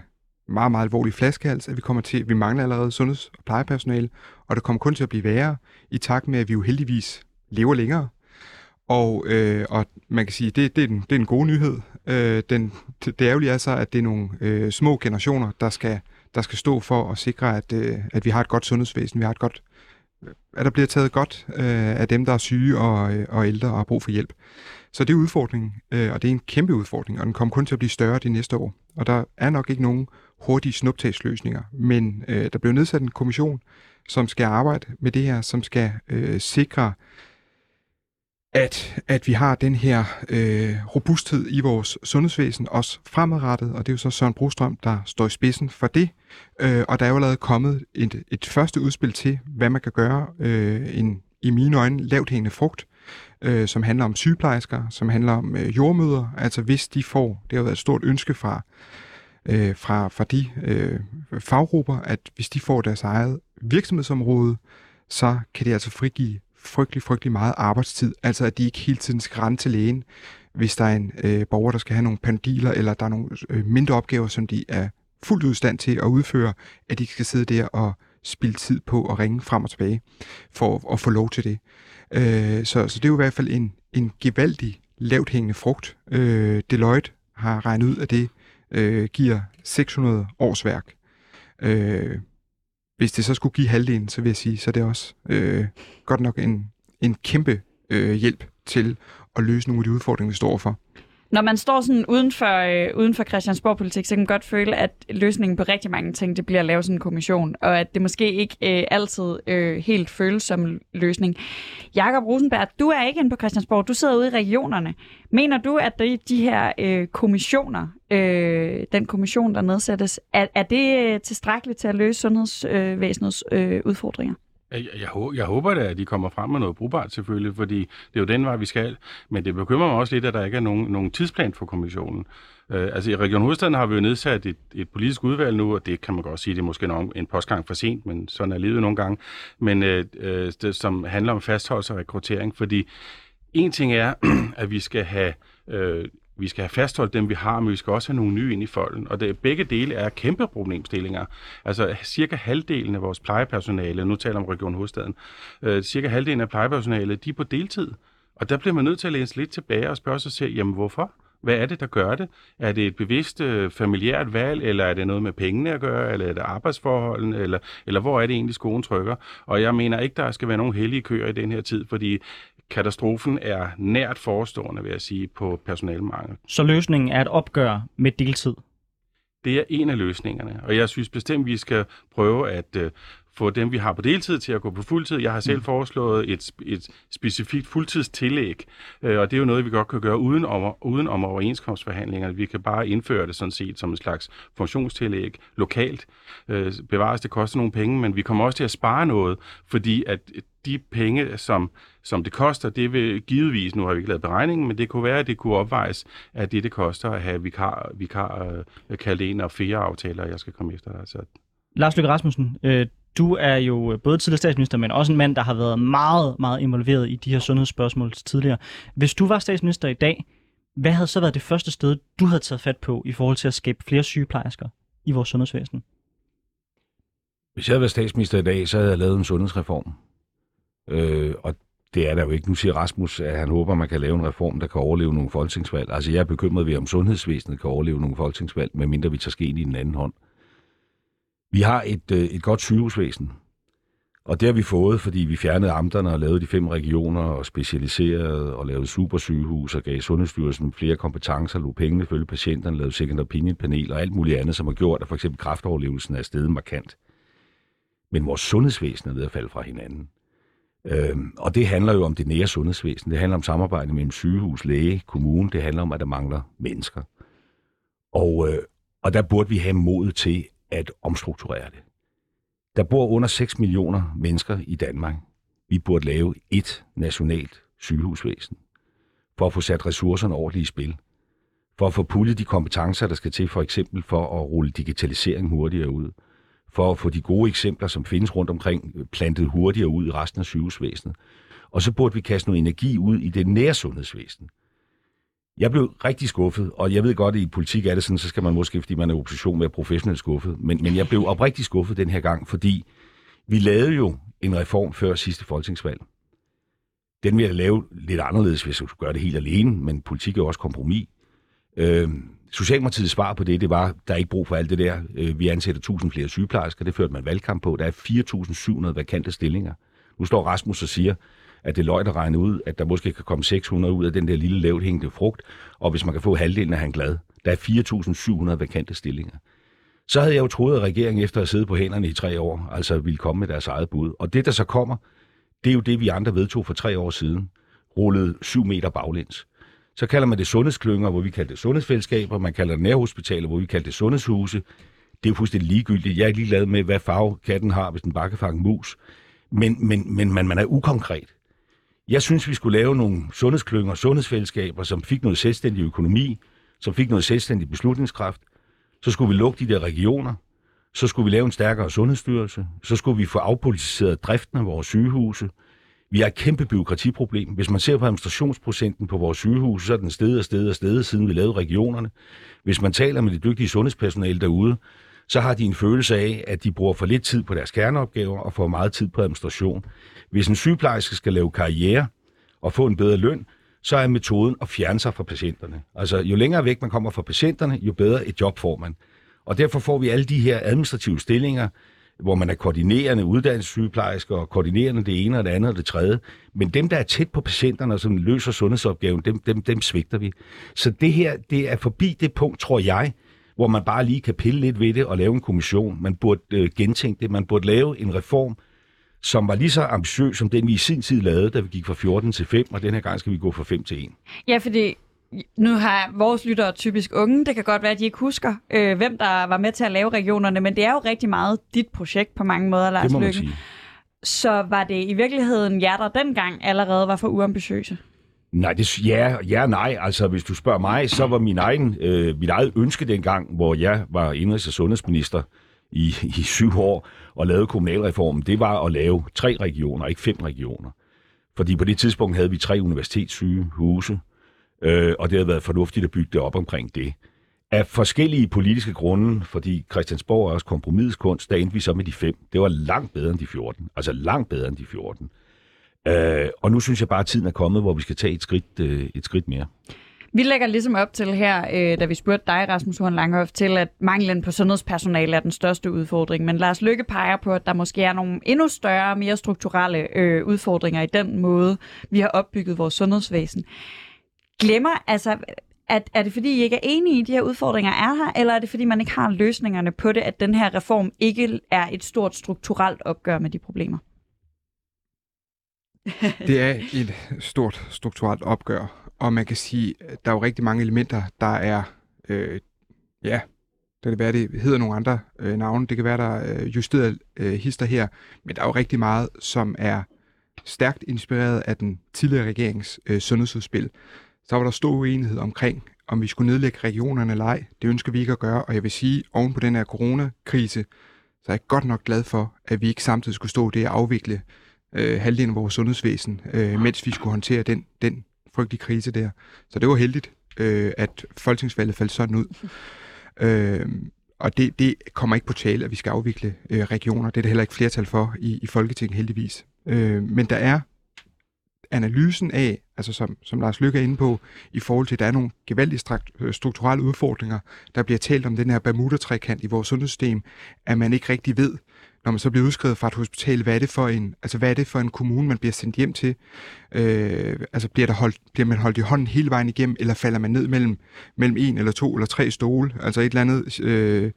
meget, meget alvorlige flaskehals, at vi kommer til, vi mangler allerede sundheds- og plejepersonale, og det kommer kun til at blive værre i takt med, at vi jo heldigvis lever længere. Og, øh, og man kan sige, det, det, er, den, det er en god nyhed. Øh, den, det, ærgerlige er så, at det er nogle øh, små generationer, der skal der skal stå for at sikre, at, øh, at vi har et godt sundhedsvæsen, vi har et godt, at der bliver taget godt øh, af dem, der er syge og, øh, og ældre og har brug for hjælp. Så det er udfordringen, øh, og det er en kæmpe udfordring, og den kommer kun til at blive større de næste år. Og der er nok ikke nogen hurtige snuptagsløsninger, men øh, der bliver nedsat en kommission, som skal arbejde med det her, som skal øh, sikre, at, at vi har den her øh, robusthed i vores sundhedsvæsen, også fremadrettet, og det er jo så Søren Brostrøm, der står i spidsen for det. Øh, og der er jo allerede kommet et, et første udspil til, hvad man kan gøre, øh, en i mine øjne lavt hængende frugt, øh, som handler om sygeplejersker, som handler om øh, jordmøder, altså hvis de får, det har været et stort ønske fra, øh, fra, fra de øh, faggrupper, at hvis de får deres eget virksomhedsområde, så kan det altså frigive frygtelig, frygtelig meget arbejdstid. Altså at de ikke hele tiden skal rende til lægen, hvis der er en øh, borger, der skal have nogle pandiler, eller der er nogle øh, mindre opgaver, som de er fuldt ud stand til at udføre, at de ikke skal sidde der og spilde tid på at ringe frem og tilbage for at få lov til det. Øh, så, så det er jo i hvert fald en, en gevaldig lavt hængende frugt. Øh, Deloitte har regnet ud, at det øh, giver 600 års værk. Øh, hvis det så skulle give halvdelen, så vil jeg sige, så det også øh, godt nok en, en kæmpe øh, hjælp til at løse nogle af de udfordringer, vi står for. Når man står sådan uden for, øh, uden for Christiansborg-politik, så kan man godt føle, at løsningen på rigtig mange ting, det bliver at lave sådan en kommission, og at det måske ikke øh, altid øh, helt føles som løsning. Jakob Rosenberg, du er ikke inde på Christiansborg, du sidder ude i regionerne. Mener du, at de, de her øh, kommissioner, øh, den kommission, der nedsættes, er, er det øh, tilstrækkeligt til at løse sundhedsvæsenets øh, udfordringer? Jeg, jeg, jeg håber da, at de kommer frem med noget brugbart selvfølgelig, fordi det er jo den vej, vi skal. Men det bekymrer mig også lidt, at der ikke er nogen, nogen tidsplan for kommissionen. Øh, altså i Region Hovedstaden har vi jo nedsat et, et politisk udvalg nu, og det kan man godt sige, det er måske nok en postgang for sent, men sådan er livet nogle gange, men øh, øh, det, som handler om fastholdelse og rekruttering, fordi en ting er, (clears throat) at vi skal have øh, vi skal have fastholdt dem, vi har, men vi skal også have nogle nye ind i folden. Og det, begge dele er kæmpe problemstillinger. Altså cirka halvdelen af vores plejepersonale, nu taler om Region Hovedstaden, øh, cirka halvdelen af plejepersonalet, de er på deltid. Og der bliver man nødt til at læse lidt tilbage og spørge sig selv, jamen hvorfor? Hvad er det, der gør det? Er det et bevidst øh, familiært valg, eller er det noget med pengene at gøre, eller er det arbejdsforholdene, eller, eller hvor er det egentlig skoen trykker? Og jeg mener ikke, der skal være nogen hellige køer i den her tid, fordi katastrofen er nært forestående, vil jeg sige, på personalmangel. Så løsningen er et opgør med deltid? Det er en af løsningerne, og jeg synes bestemt, vi skal prøve at øh, få dem, vi har på deltid, til at gå på fuldtid. Jeg har selv mm. foreslået et, et specifikt fuldtidstillæg, øh, og det er jo noget, vi godt kan gøre uden om, uden om overenskomstforhandlinger. Vi kan bare indføre det sådan set som en slags funktionstillæg lokalt. Øh, bevares, det koster nogle penge, men vi kommer også til at spare noget, fordi at de penge, som, som det koster, det vil givetvis, nu har vi ikke lavet beregningen, men det kunne være, at det kunne opvejes af det, det koster at have vikar, vikar øh, kaldt en og fire aftaler, jeg skal komme efter dig. Så. Lars Løkke Rasmussen, øh, du er jo øh, både tidligere statsminister, men også en mand, der har været meget, meget involveret i de her sundhedsspørgsmål tidligere. Hvis du var statsminister i dag, hvad havde så været det første sted, du havde taget fat på i forhold til at skabe flere sygeplejersker i vores sundhedsvæsen? Hvis jeg havde været statsminister i dag, så havde jeg lavet en sundhedsreform. Øh, og det er der jo ikke. Nu siger Rasmus, at han håber, at man kan lave en reform, der kan overleve nogle folketingsvalg. Altså jeg er bekymret ved, om sundhedsvæsenet kan overleve nogle folketingsvalg, medmindre vi tager skeen i den anden hånd. Vi har et, øh, et godt sygehusvæsen, og det har vi fået, fordi vi fjernede amterne og lavede de fem regioner og specialiserede og lavede supersygehus og gav Sundhedsstyrelsen flere kompetencer, lå pengene følge patienterne, lavede second opinion panel og alt muligt andet, som har gjort, at for eksempel kræftoverlevelsen er steget markant. Men vores sundhedsvæsen er ved at falde fra hinanden. Øhm, og det handler jo om det nære sundhedsvæsen. Det handler om samarbejde mellem sygehus, læge, kommune. Det handler om, at der mangler mennesker. Og, øh, og der burde vi have mod til at omstrukturere det. Der bor under 6 millioner mennesker i Danmark. Vi burde lave et nationalt sygehusvæsen for at få sat ressourcerne ordentligt i spil. For at få pullet de kompetencer, der skal til for eksempel for at rulle digitalisering hurtigere ud for at få de gode eksempler, som findes rundt omkring, plantet hurtigere ud i resten af sygehusvæsenet. Og så burde vi kaste noget energi ud i det nære sundhedsvæsen. Jeg blev rigtig skuffet, og jeg ved godt, at i politik er det sådan, så skal man måske, fordi man er opposition, være professionelt skuffet. Men, men jeg blev oprigtig skuffet den her gang, fordi vi lavede jo en reform før sidste folketingsvalg. Den ville jeg lave lidt anderledes, hvis jeg skulle gøre det helt alene, men politik er jo også kompromis. Øh, Socialdemokratiets svar på det, det var, der er ikke brug for alt det der. Øh, vi ansætter 1000 flere sygeplejersker, det førte man valgkamp på. Der er 4.700 vakante stillinger. Nu står Rasmus og siger, at det er løgn regne ud, at der måske kan komme 600 ud af den der lille lavt hængende frugt, og hvis man kan få halvdelen, er han glad. Der er 4.700 vakante stillinger. Så havde jeg jo troet, at regeringen efter at have siddet på hænderne i tre år, altså ville komme med deres eget bud. Og det, der så kommer, det er jo det, vi andre vedtog for tre år siden. Rullet syv meter baglæns. Så kalder man det sundhedsklynger, hvor vi kalder det sundhedsfællesskaber. Man kalder det nærhospitaler, hvor vi kalder det sundhedshuse. Det er jo fuldstændig ligegyldigt. Jeg er ikke ligeglad med, hvad farve katten har, hvis den bare kan fange mus. Men, men, men man, man er ukonkret. Jeg synes, vi skulle lave nogle sundhedsklynger, sundhedsfællesskaber, som fik noget selvstændig økonomi, som fik noget selvstændig beslutningskraft. Så skulle vi lukke de der regioner. Så skulle vi lave en stærkere sundhedsstyrelse. Så skulle vi få afpolitiseret driften af vores sygehuse. Vi har et kæmpe byråkratiproblem. Hvis man ser på administrationsprocenten på vores sygehus, så er den steget og sted og sted, siden vi lavede regionerne. Hvis man taler med det dygtige sundhedspersonale derude, så har de en følelse af, at de bruger for lidt tid på deres kerneopgaver og får meget tid på administration. Hvis en sygeplejerske skal lave karriere og få en bedre løn, så er metoden at fjerne sig fra patienterne. Altså, jo længere væk man kommer fra patienterne, jo bedre et job får man. Og derfor får vi alle de her administrative stillinger, hvor man er koordinerende uddannelsessygeplejerske og koordinerende det ene og det andet og det tredje. Men dem, der er tæt på patienterne og som løser sundhedsopgaven, dem, dem, dem svigter vi. Så det her, det er forbi det punkt, tror jeg, hvor man bare lige kan pille lidt ved det og lave en kommission. Man burde øh, gentænke det. Man burde lave en reform, som var lige så ambitiøs som den, vi i sin tid lavede, da vi gik fra 14 til 5, og den her gang skal vi gå fra 5 til 1. Ja, fordi nu har vores lyttere typisk unge. Det kan godt være, at de ikke husker, øh, hvem der var med til at lave regionerne, men det er jo rigtig meget dit projekt på mange måder, Lars det må man sige. Så var det i virkeligheden jer, der dengang allerede var for uambitiøse? Nej, det, ja, ja nej. Altså, hvis du spørger mig, så var min egen, øh, mit eget ønske dengang, hvor jeg var indrigs- og sundhedsminister i, i syv år og lavede kommunalreformen, det var at lave tre regioner, ikke fem regioner. Fordi på det tidspunkt havde vi tre universitetssygehuse, øh, og det havde været fornuftigt at bygge det op omkring det. Af forskellige politiske grunde, fordi Christiansborg er også kompromiskunst, der endte vi så med de fem. Det var langt bedre end de 14. Altså langt bedre end de 14. Øh, og nu synes jeg bare, at tiden er kommet, hvor vi skal tage et skridt, øh, et skridt mere. Vi lægger ligesom op til her, øh, da vi spurgte dig, Rasmus Horn Langhoff, til at manglen på sundhedspersonale er den største udfordring. Men Lars Lykke peger på, at der måske er nogle endnu større, mere strukturelle øh, udfordringer i den måde, vi har opbygget vores sundhedsvæsen. Glemmer, altså, at, er det fordi, I ikke er enige i, at de her udfordringer er her, eller er det fordi, man ikke har løsningerne på det, at den her reform ikke er et stort strukturelt opgør med de problemer? Det er et stort strukturelt opgør, og man kan sige, at der er jo rigtig mange elementer, der er, øh, ja, det kan være, det hedder nogle andre øh, navne, det kan være, der er øh, justeret øh, hister her, men der er jo rigtig meget, som er stærkt inspireret af den tidligere regerings øh, sundhedsudspil. Så var der stor uenighed omkring, om vi skulle nedlægge regionerne eller ej. Det ønsker vi ikke at gøre, og jeg vil sige, oven på den her coronakrise, så er jeg godt nok glad for, at vi ikke samtidig skulle stå det og afvikle øh, halvdelen af vores sundhedsvæsen, øh, mens vi skulle håndtere den, den frygtelige krise der. Så det var heldigt, øh, at folketingsvalget faldt sådan ud. Øh, og det, det kommer ikke på tale, at vi skal afvikle øh, regioner. Det er der heller ikke flertal for i, i Folketinget heldigvis. Øh, men der er analysen af, altså som, som Lars Lykke er inde på, i forhold til, at der er nogle gevaldige øh, strukturelle udfordringer, der bliver talt om den her Bermuda-trekant i vores sundhedssystem, at man ikke rigtig ved, når man så bliver udskrevet fra et hospital, hvad er det for en, altså hvad er det for en kommune, man bliver sendt hjem til? Øh, altså bliver, der holdt, bliver man holdt i hånden hele vejen igennem, eller falder man ned mellem, mellem en eller to eller tre stole? Altså et eller andet, øh,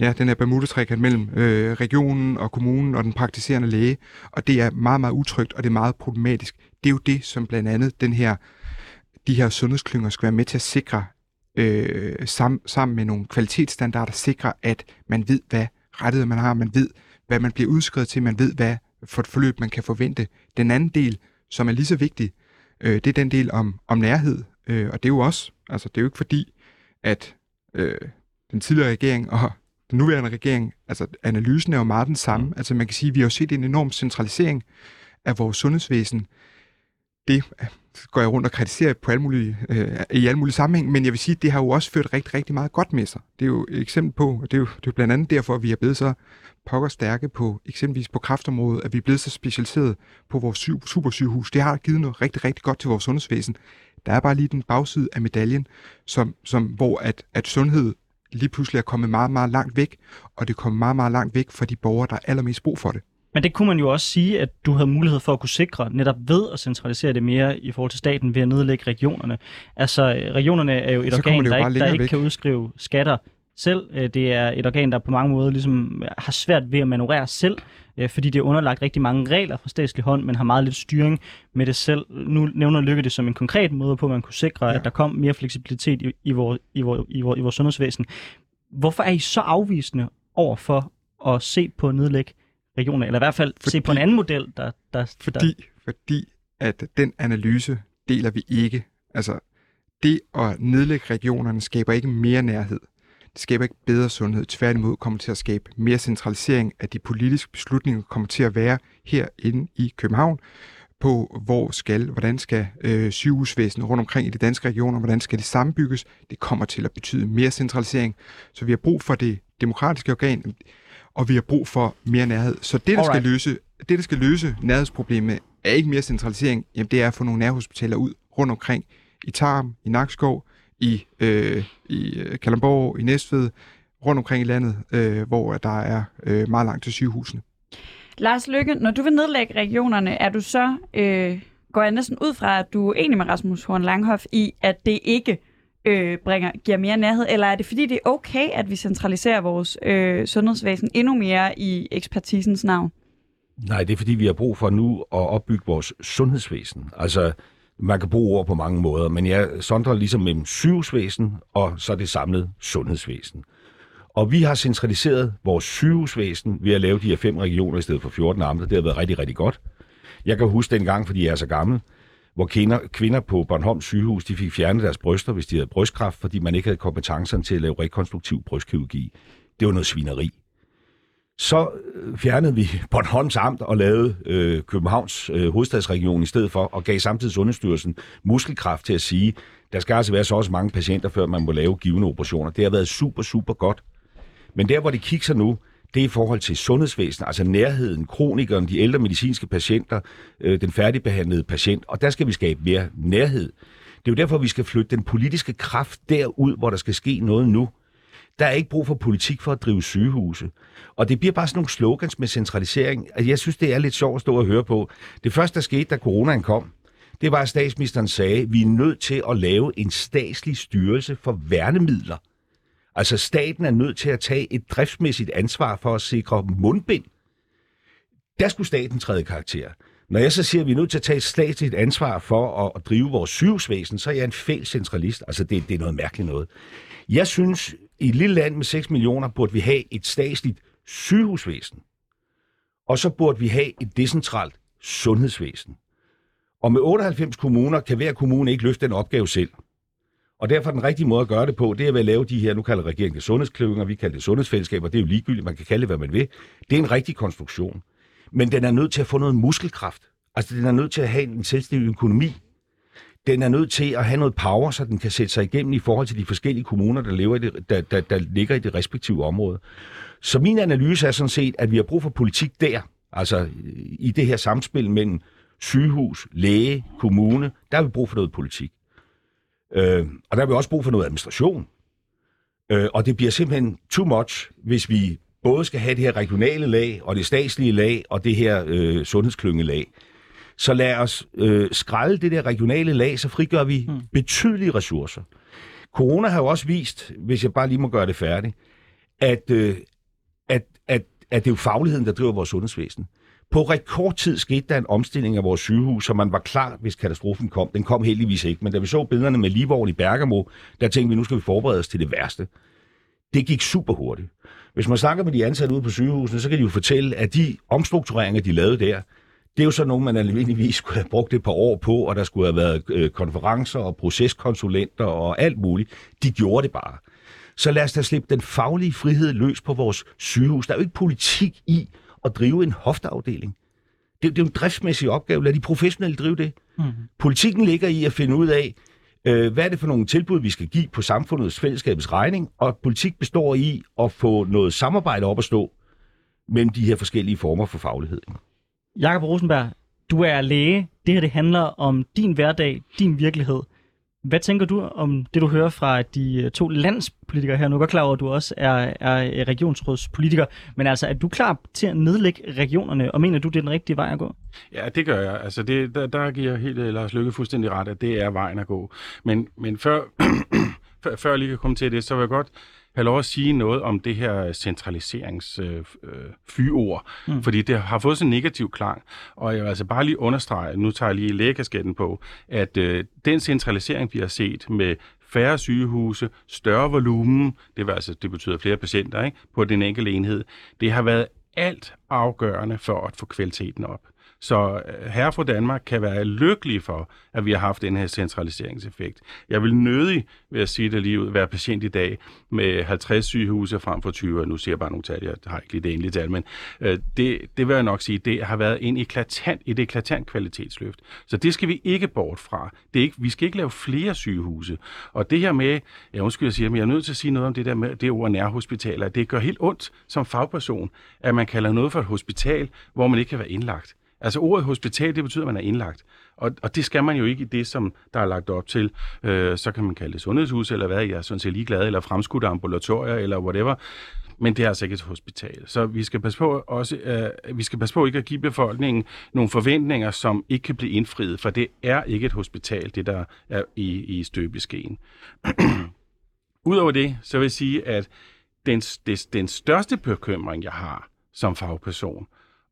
ja, den her bermudetrækant mellem øh, regionen og kommunen og den praktiserende læge, og det er meget, meget utrygt, og det er meget problematisk. Det er jo det, som blandt andet den her, de her sundhedsklynger skal være med til at sikre, øh, sam, sammen med nogle kvalitetsstandarder, sikre, at man ved, hvad rettigheder man har, man ved, hvad man bliver udskrevet til, man ved, hvad for et forløb man kan forvente. Den anden del, som er lige så vigtig, øh, det er den del om, om nærhed, øh, og det er jo også, altså det er jo ikke fordi, at øh, den tidligere regering og den nuværende regering, altså analysen er jo meget den samme. Mm. Altså man kan sige, at vi har set en enorm centralisering af vores sundhedsvæsen. Det går jeg rundt og kritiserer på alle mulige, øh, i alle mulige sammenhæng, men jeg vil sige, at det har jo også ført rigtig, rigtig meget godt med sig. Det er jo et eksempel på, og det er jo, det er jo blandt andet derfor, at vi er blevet så pokker stærke på eksempelvis på kraftområdet, at vi er blevet så specialiseret på vores supersygehus. Det har givet noget rigtig, rigtig godt til vores sundhedsvæsen. Der er bare lige den bagside af medaljen, som, som, hvor at, at sundhed lige pludselig er kommet meget, meget langt væk, og det er kommet meget, meget langt væk fra de borgere, der er allermest brug for det. Men det kunne man jo også sige, at du havde mulighed for at kunne sikre netop ved at centralisere det mere i forhold til staten ved at nedlægge regionerne. Altså, regionerne er jo et Så organ, der, ikke, der ikke kan udskrive skatter selv. Øh, det er et organ, der på mange måder ligesom har svært ved at manøvrere selv, øh, fordi det er underlagt rigtig mange regler fra statslig hånd, men har meget lidt styring med det selv. Nu nævner Lykke det som en konkret måde på, at man kunne sikre, ja. at der kom mere fleksibilitet i, i, vores, i, vores, i, vores, i vores sundhedsvæsen. Hvorfor er I så afvisende over for at se på at nedlægge regioner, eller i hvert fald fordi, se på en anden model, der... der fordi, der... fordi at den analyse deler vi ikke. Altså, det at nedlægge regionerne skaber ikke mere nærhed. Det skaber ikke bedre sundhed. Tværtimod kommer til at skabe mere centralisering af de politiske beslutninger, kommer til at være herinde i København på, hvor skal, hvordan skal øh, sygehusvæsenet rundt omkring i de danske regioner, hvordan skal det sammenbygges. Det kommer til at betyde mere centralisering. Så vi har brug for det demokratiske organ, og vi har brug for mere nærhed. Så det, der, skal løse, det, der skal løse nærhedsproblemet, er ikke mere centralisering, jamen det er at få nogle nærhospitaler ud rundt omkring i Tarm, i Nakskov, i, øh, i øh, Kalamborg, i Næstved, rundt omkring i landet, øh, hvor der er øh, meget langt til sygehusene. Lars Lykke, når du vil nedlægge regionerne, er du så, øh, går jeg næsten ud fra, at du er enig med Rasmus Horn Langhoff i, at det ikke øh, bringer, giver mere nærhed, eller er det fordi, det er okay, at vi centraliserer vores øh, sundhedsvæsen endnu mere i ekspertisens navn? Nej, det er fordi, vi har brug for nu at opbygge vores sundhedsvæsen. Altså, man kan bruge ord på mange måder, men jeg sondrer ligesom mellem sygehusvæsen og så det samlede sundhedsvæsen. Og vi har centraliseret vores sygehusvæsen ved at lave de her fem regioner i stedet for 14 amter. Det har været rigtig, rigtig godt. Jeg kan huske dengang, fordi jeg er så gammel, hvor kvinder, kvinder på Bornholm sygehus, de fik fjernet deres bryster, hvis de havde brystkræft, fordi man ikke havde kompetencerne til at lave rekonstruktiv brystkirurgi. Det var noget svineri. Så øh, fjernede vi Bornholms Amt og lavede øh, Københavns øh, hovedstadsregion i stedet for, og gav samtidig Sundhedsstyrelsen muskelkraft til at sige, der skal altså være så også mange patienter, før man må lave givende operationer. Det har været super, super godt. Men der, hvor det kigger nu, det er i forhold til sundhedsvæsenet, altså nærheden, kronikeren, de ældre medicinske patienter, øh, den færdigbehandlede patient, og der skal vi skabe mere nærhed. Det er jo derfor, vi skal flytte den politiske kraft derud, hvor der skal ske noget nu. Der er ikke brug for politik for at drive sygehuse. Og det bliver bare sådan nogle slogans med centralisering. Altså, jeg synes, det er lidt sjovt at stå og høre på. Det første, der skete, da coronaen kom, det var, at statsministeren sagde, at vi er nødt til at lave en statslig styrelse for værnemidler. Altså staten er nødt til at tage et driftsmæssigt ansvar for at sikre mundbind. Der skulle staten træde karakter. Når jeg så siger, at vi er nødt til at tage et statsligt ansvar for at, at drive vores sygehusvæsen, så er jeg en fæl centralist. Altså det, det er noget mærkeligt noget. Jeg synes, i et lille land med 6 millioner burde vi have et statsligt sygehusvæsen. Og så burde vi have et decentralt sundhedsvæsen. Og med 98 kommuner kan hver kommune ikke løfte den opgave selv. Og derfor er den rigtige måde at gøre det på, det er ved at lave de her, nu kalder regeringen det sundhedsklynger, vi kalder det sundhedsfællesskaber, det er jo ligegyldigt, man kan kalde det, hvad man vil. Det er en rigtig konstruktion. Men den er nødt til at få noget muskelkraft. Altså, den er nødt til at have en selvstændig økonomi. Den er nødt til at have noget power, så den kan sætte sig igennem i forhold til de forskellige kommuner, der, lever i det, der, der, der ligger i det respektive område. Så min analyse er sådan set, at vi har brug for politik der, altså i det her samspil mellem sygehus, læge, kommune, der har vi brug for noget politik. Øh, og der har vi også brug for noget administration. Øh, og det bliver simpelthen too much, hvis vi både skal have det her regionale lag, og det statslige lag, og det her øh, sundhedsklyngelag. Så lad os øh, skralde det der regionale lag, så frigør vi hmm. betydelige ressourcer. Corona har jo også vist, hvis jeg bare lige må gøre det færdigt, at, øh, at, at, at det er jo fagligheden, der driver vores sundhedsvæsen. På rekordtid skete der en omstilling af vores sygehus, så man var klar, hvis katastrofen kom. Den kom heldigvis ikke, men da vi så billederne med Livården i Bergamo, der tænkte vi, nu skal vi forberede os til det værste. Det gik super hurtigt. Hvis man snakker med de ansatte ude på sygehusene, så kan de jo fortælle, at de omstruktureringer, de lavede der, det er jo så nogle, man almindeligvis skulle have brugt et par år på, og der skulle have været øh, konferencer og proceskonsulenter og alt muligt. De gjorde det bare. Så lad os da slippe den faglige frihed løs på vores sygehus. Der er jo ikke politik i at drive en hofteafdeling. Det, det er jo en driftsmæssig opgave. Lad de professionelle drive det. Mm-hmm. Politikken ligger i at finde ud af, øh, hvad er det for nogle tilbud, vi skal give på samfundets fællesskabets regning, og politik består i at få noget samarbejde op at stå mellem de her forskellige former for faglighed. Jakob Rosenberg, du er læge. Det her det handler om din hverdag, din virkelighed. Hvad tænker du om det, du hører fra de øh, to landspolitikere her? Nu er jeg klar over, at du også er, er øh, regionsrådspolitiker, men altså, er du klar til at nedlægge regionerne, og mener du, det er den rigtige vej at gå? Ja, det gør jeg. Altså, det, der, der giver helt øh, Lars Lykke fuldstændig ret, at det er vejen at gå. Men, men før, (clears throat) før, før jeg lige kan komme til det, så vil jeg godt have lov at sige noget om det her centraliseringsfyord, øh, øh, mm. fordi det har fået sådan en negativ klang. Og jeg vil altså bare lige understrege, nu tager jeg lige lægekasketten på, at øh, den centralisering, vi har set med færre sygehuse, større volumen, det, vil altså, det betyder flere patienter ikke, på den enkelte enhed, det har været alt afgørende for at få kvaliteten op. Så øh, herre her fra Danmark kan være lykkelige for, at vi har haft den her centraliseringseffekt. Jeg vil nødig, ved at sige det lige ud, være patient i dag med 50 sygehuse frem for 20. Nu siger jeg bare nogle tal, jeg har ikke lige det endelige tal, men øh, det, det vil jeg nok sige, det har været en eklatant, et eklatant kvalitetsløft. Så det skal vi ikke bort fra. Det er ikke, vi skal ikke lave flere sygehuse. Og det her med, jeg undskyld, jeg siger, men jeg er nødt til at sige noget om det der med det ord nærhospitaler. Det gør helt ondt som fagperson, at man kalder noget for et hospital, hvor man ikke kan være indlagt. Altså ordet hospital, det betyder, at man er indlagt. Og, og det skal man jo ikke i det, som der er lagt op til. Øh, så kan man kalde det sundhedshus, eller hvad, jeg er sådan set ligeglad, eller fremskudte ambulatorier, eller whatever. Men det er altså ikke et hospital. Så vi skal passe på, også, øh, vi skal passe på ikke at give befolkningen nogle forventninger, som ikke kan blive indfriet, for det er ikke et hospital, det der er i, i støbeskeen. (clears throat) Udover det, så vil jeg sige, at den, det, den største bekymring, jeg har som fagperson,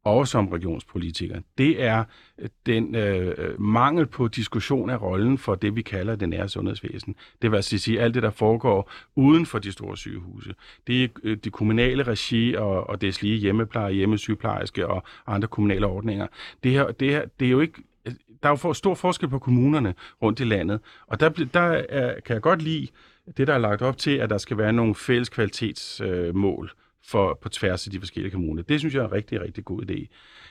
og som regionspolitiker, det er øh, den øh, mangel på diskussion af rollen for det, vi kalder det nære sundhedsvæsen. Det vil altså sige alt det, der foregår uden for de store sygehuse. Det er øh, de kommunale regi og, og det lige hjemmepleje, hjemmesygeplejerske og andre kommunale ordninger. Det, her, det, her, det er jo ikke øh, der er jo for stor forskel på kommunerne rundt i landet, og der, der er, kan jeg godt lide det, der er lagt op til, at der skal være nogle fælles kvalitetsmål. Øh, for, på tværs af de forskellige kommuner. Det synes jeg er en rigtig, rigtig god idé.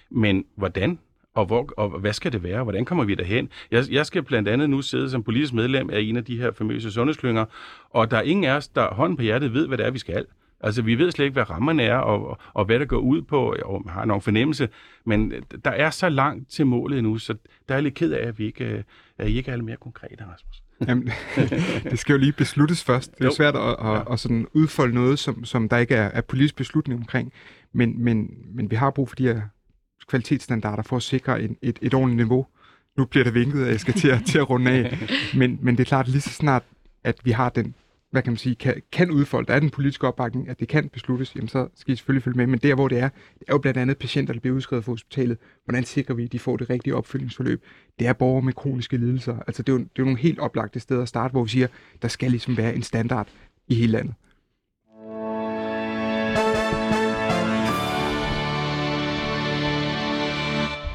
Men hvordan og, hvor, og hvad skal det være? Hvordan kommer vi derhen? Jeg, jeg skal blandt andet nu sidde som politisk medlem af en af de her famøse sundhedsklynger, og der er ingen af os, der hånden på hjertet ved, hvad det er, vi skal. Altså, vi ved slet ikke, hvad rammerne er, og, og hvad der går ud på, og har nogen fornemmelse, men der er så langt til målet nu, så der er lidt ked af, at vi ikke, øh, at I ikke er lidt mere konkrete, Rasmus. Jamen, (laughs) det skal jo lige besluttes først. Det er jo svært at, at, Ja. at sådan udfolde noget, som, som der ikke er, er politisk beslutning omkring. Men, men, men vi har brug for de her kvalitetsstandarder for at sikre en, et, et ordentligt niveau. Nu bliver det vinket, at jeg skal til at, til at runde af. (laughs) Men, men det er klart, lige så snart, at vi har den, hvad kan man sige, kan, kan udfolde, der er den politiske opbakning, at det kan besluttes, jamen så skal I selvfølgelig følge med. Men der, hvor det er, det er jo blandt andet patienter, der bliver udskrevet fra hospitalet. Hvordan sikrer vi, at de får det rigtige opfølgningsforløb? Det er borgere med kroniske lidelser. Altså det er jo, det er jo nogle helt oplagte steder at starte, hvor vi siger, der skal ligesom være en standard i hele landet.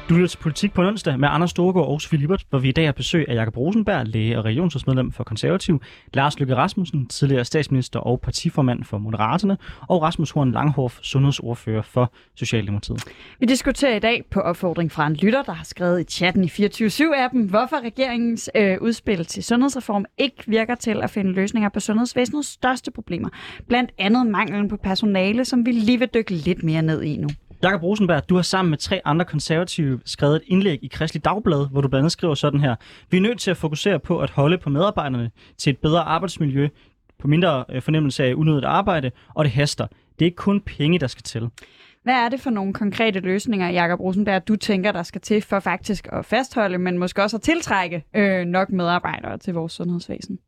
Du lytter til Politik på en onsdag med Anders Storgård og Sofie Libert, hvor vi i dag har besøg af Jakob Rosenberg, læge og regionsrådsmedlem for Konservativ, Lars Løkke Rasmussen, tidligere statsminister og partiformand for Moderaterne, og Rasmus Horn Langhoff, sundhedsordfører for Socialdemokratiet. Vi diskuterer i dag på opfordring fra en lytter, der har skrevet i chatten i 24-7-appen, hvorfor regeringens øh, udspil til sundhedsreform ikke virker til at finde løsninger på sundhedsvæsenets største problemer. Blandt andet manglen på personale, som vi lige vil dykke lidt mere ned i nu. Jakob Rosenberg, du har sammen med tre andre konservative skrevet et indlæg i Kristelig Dagblad, hvor du blandt andet skriver sådan her. Vi er nødt til at fokusere på at holde på medarbejderne til et bedre arbejdsmiljø, på mindre øh, fornemmelse af unødigt arbejde, og det haster. Det er ikke kun penge, der skal til. Hvad er det for nogle konkrete løsninger, Jakob Rosenberg, du tænker, der skal til for faktisk at fastholde, men måske også at tiltrække øh, nok medarbejdere til vores sundhedsvæsen?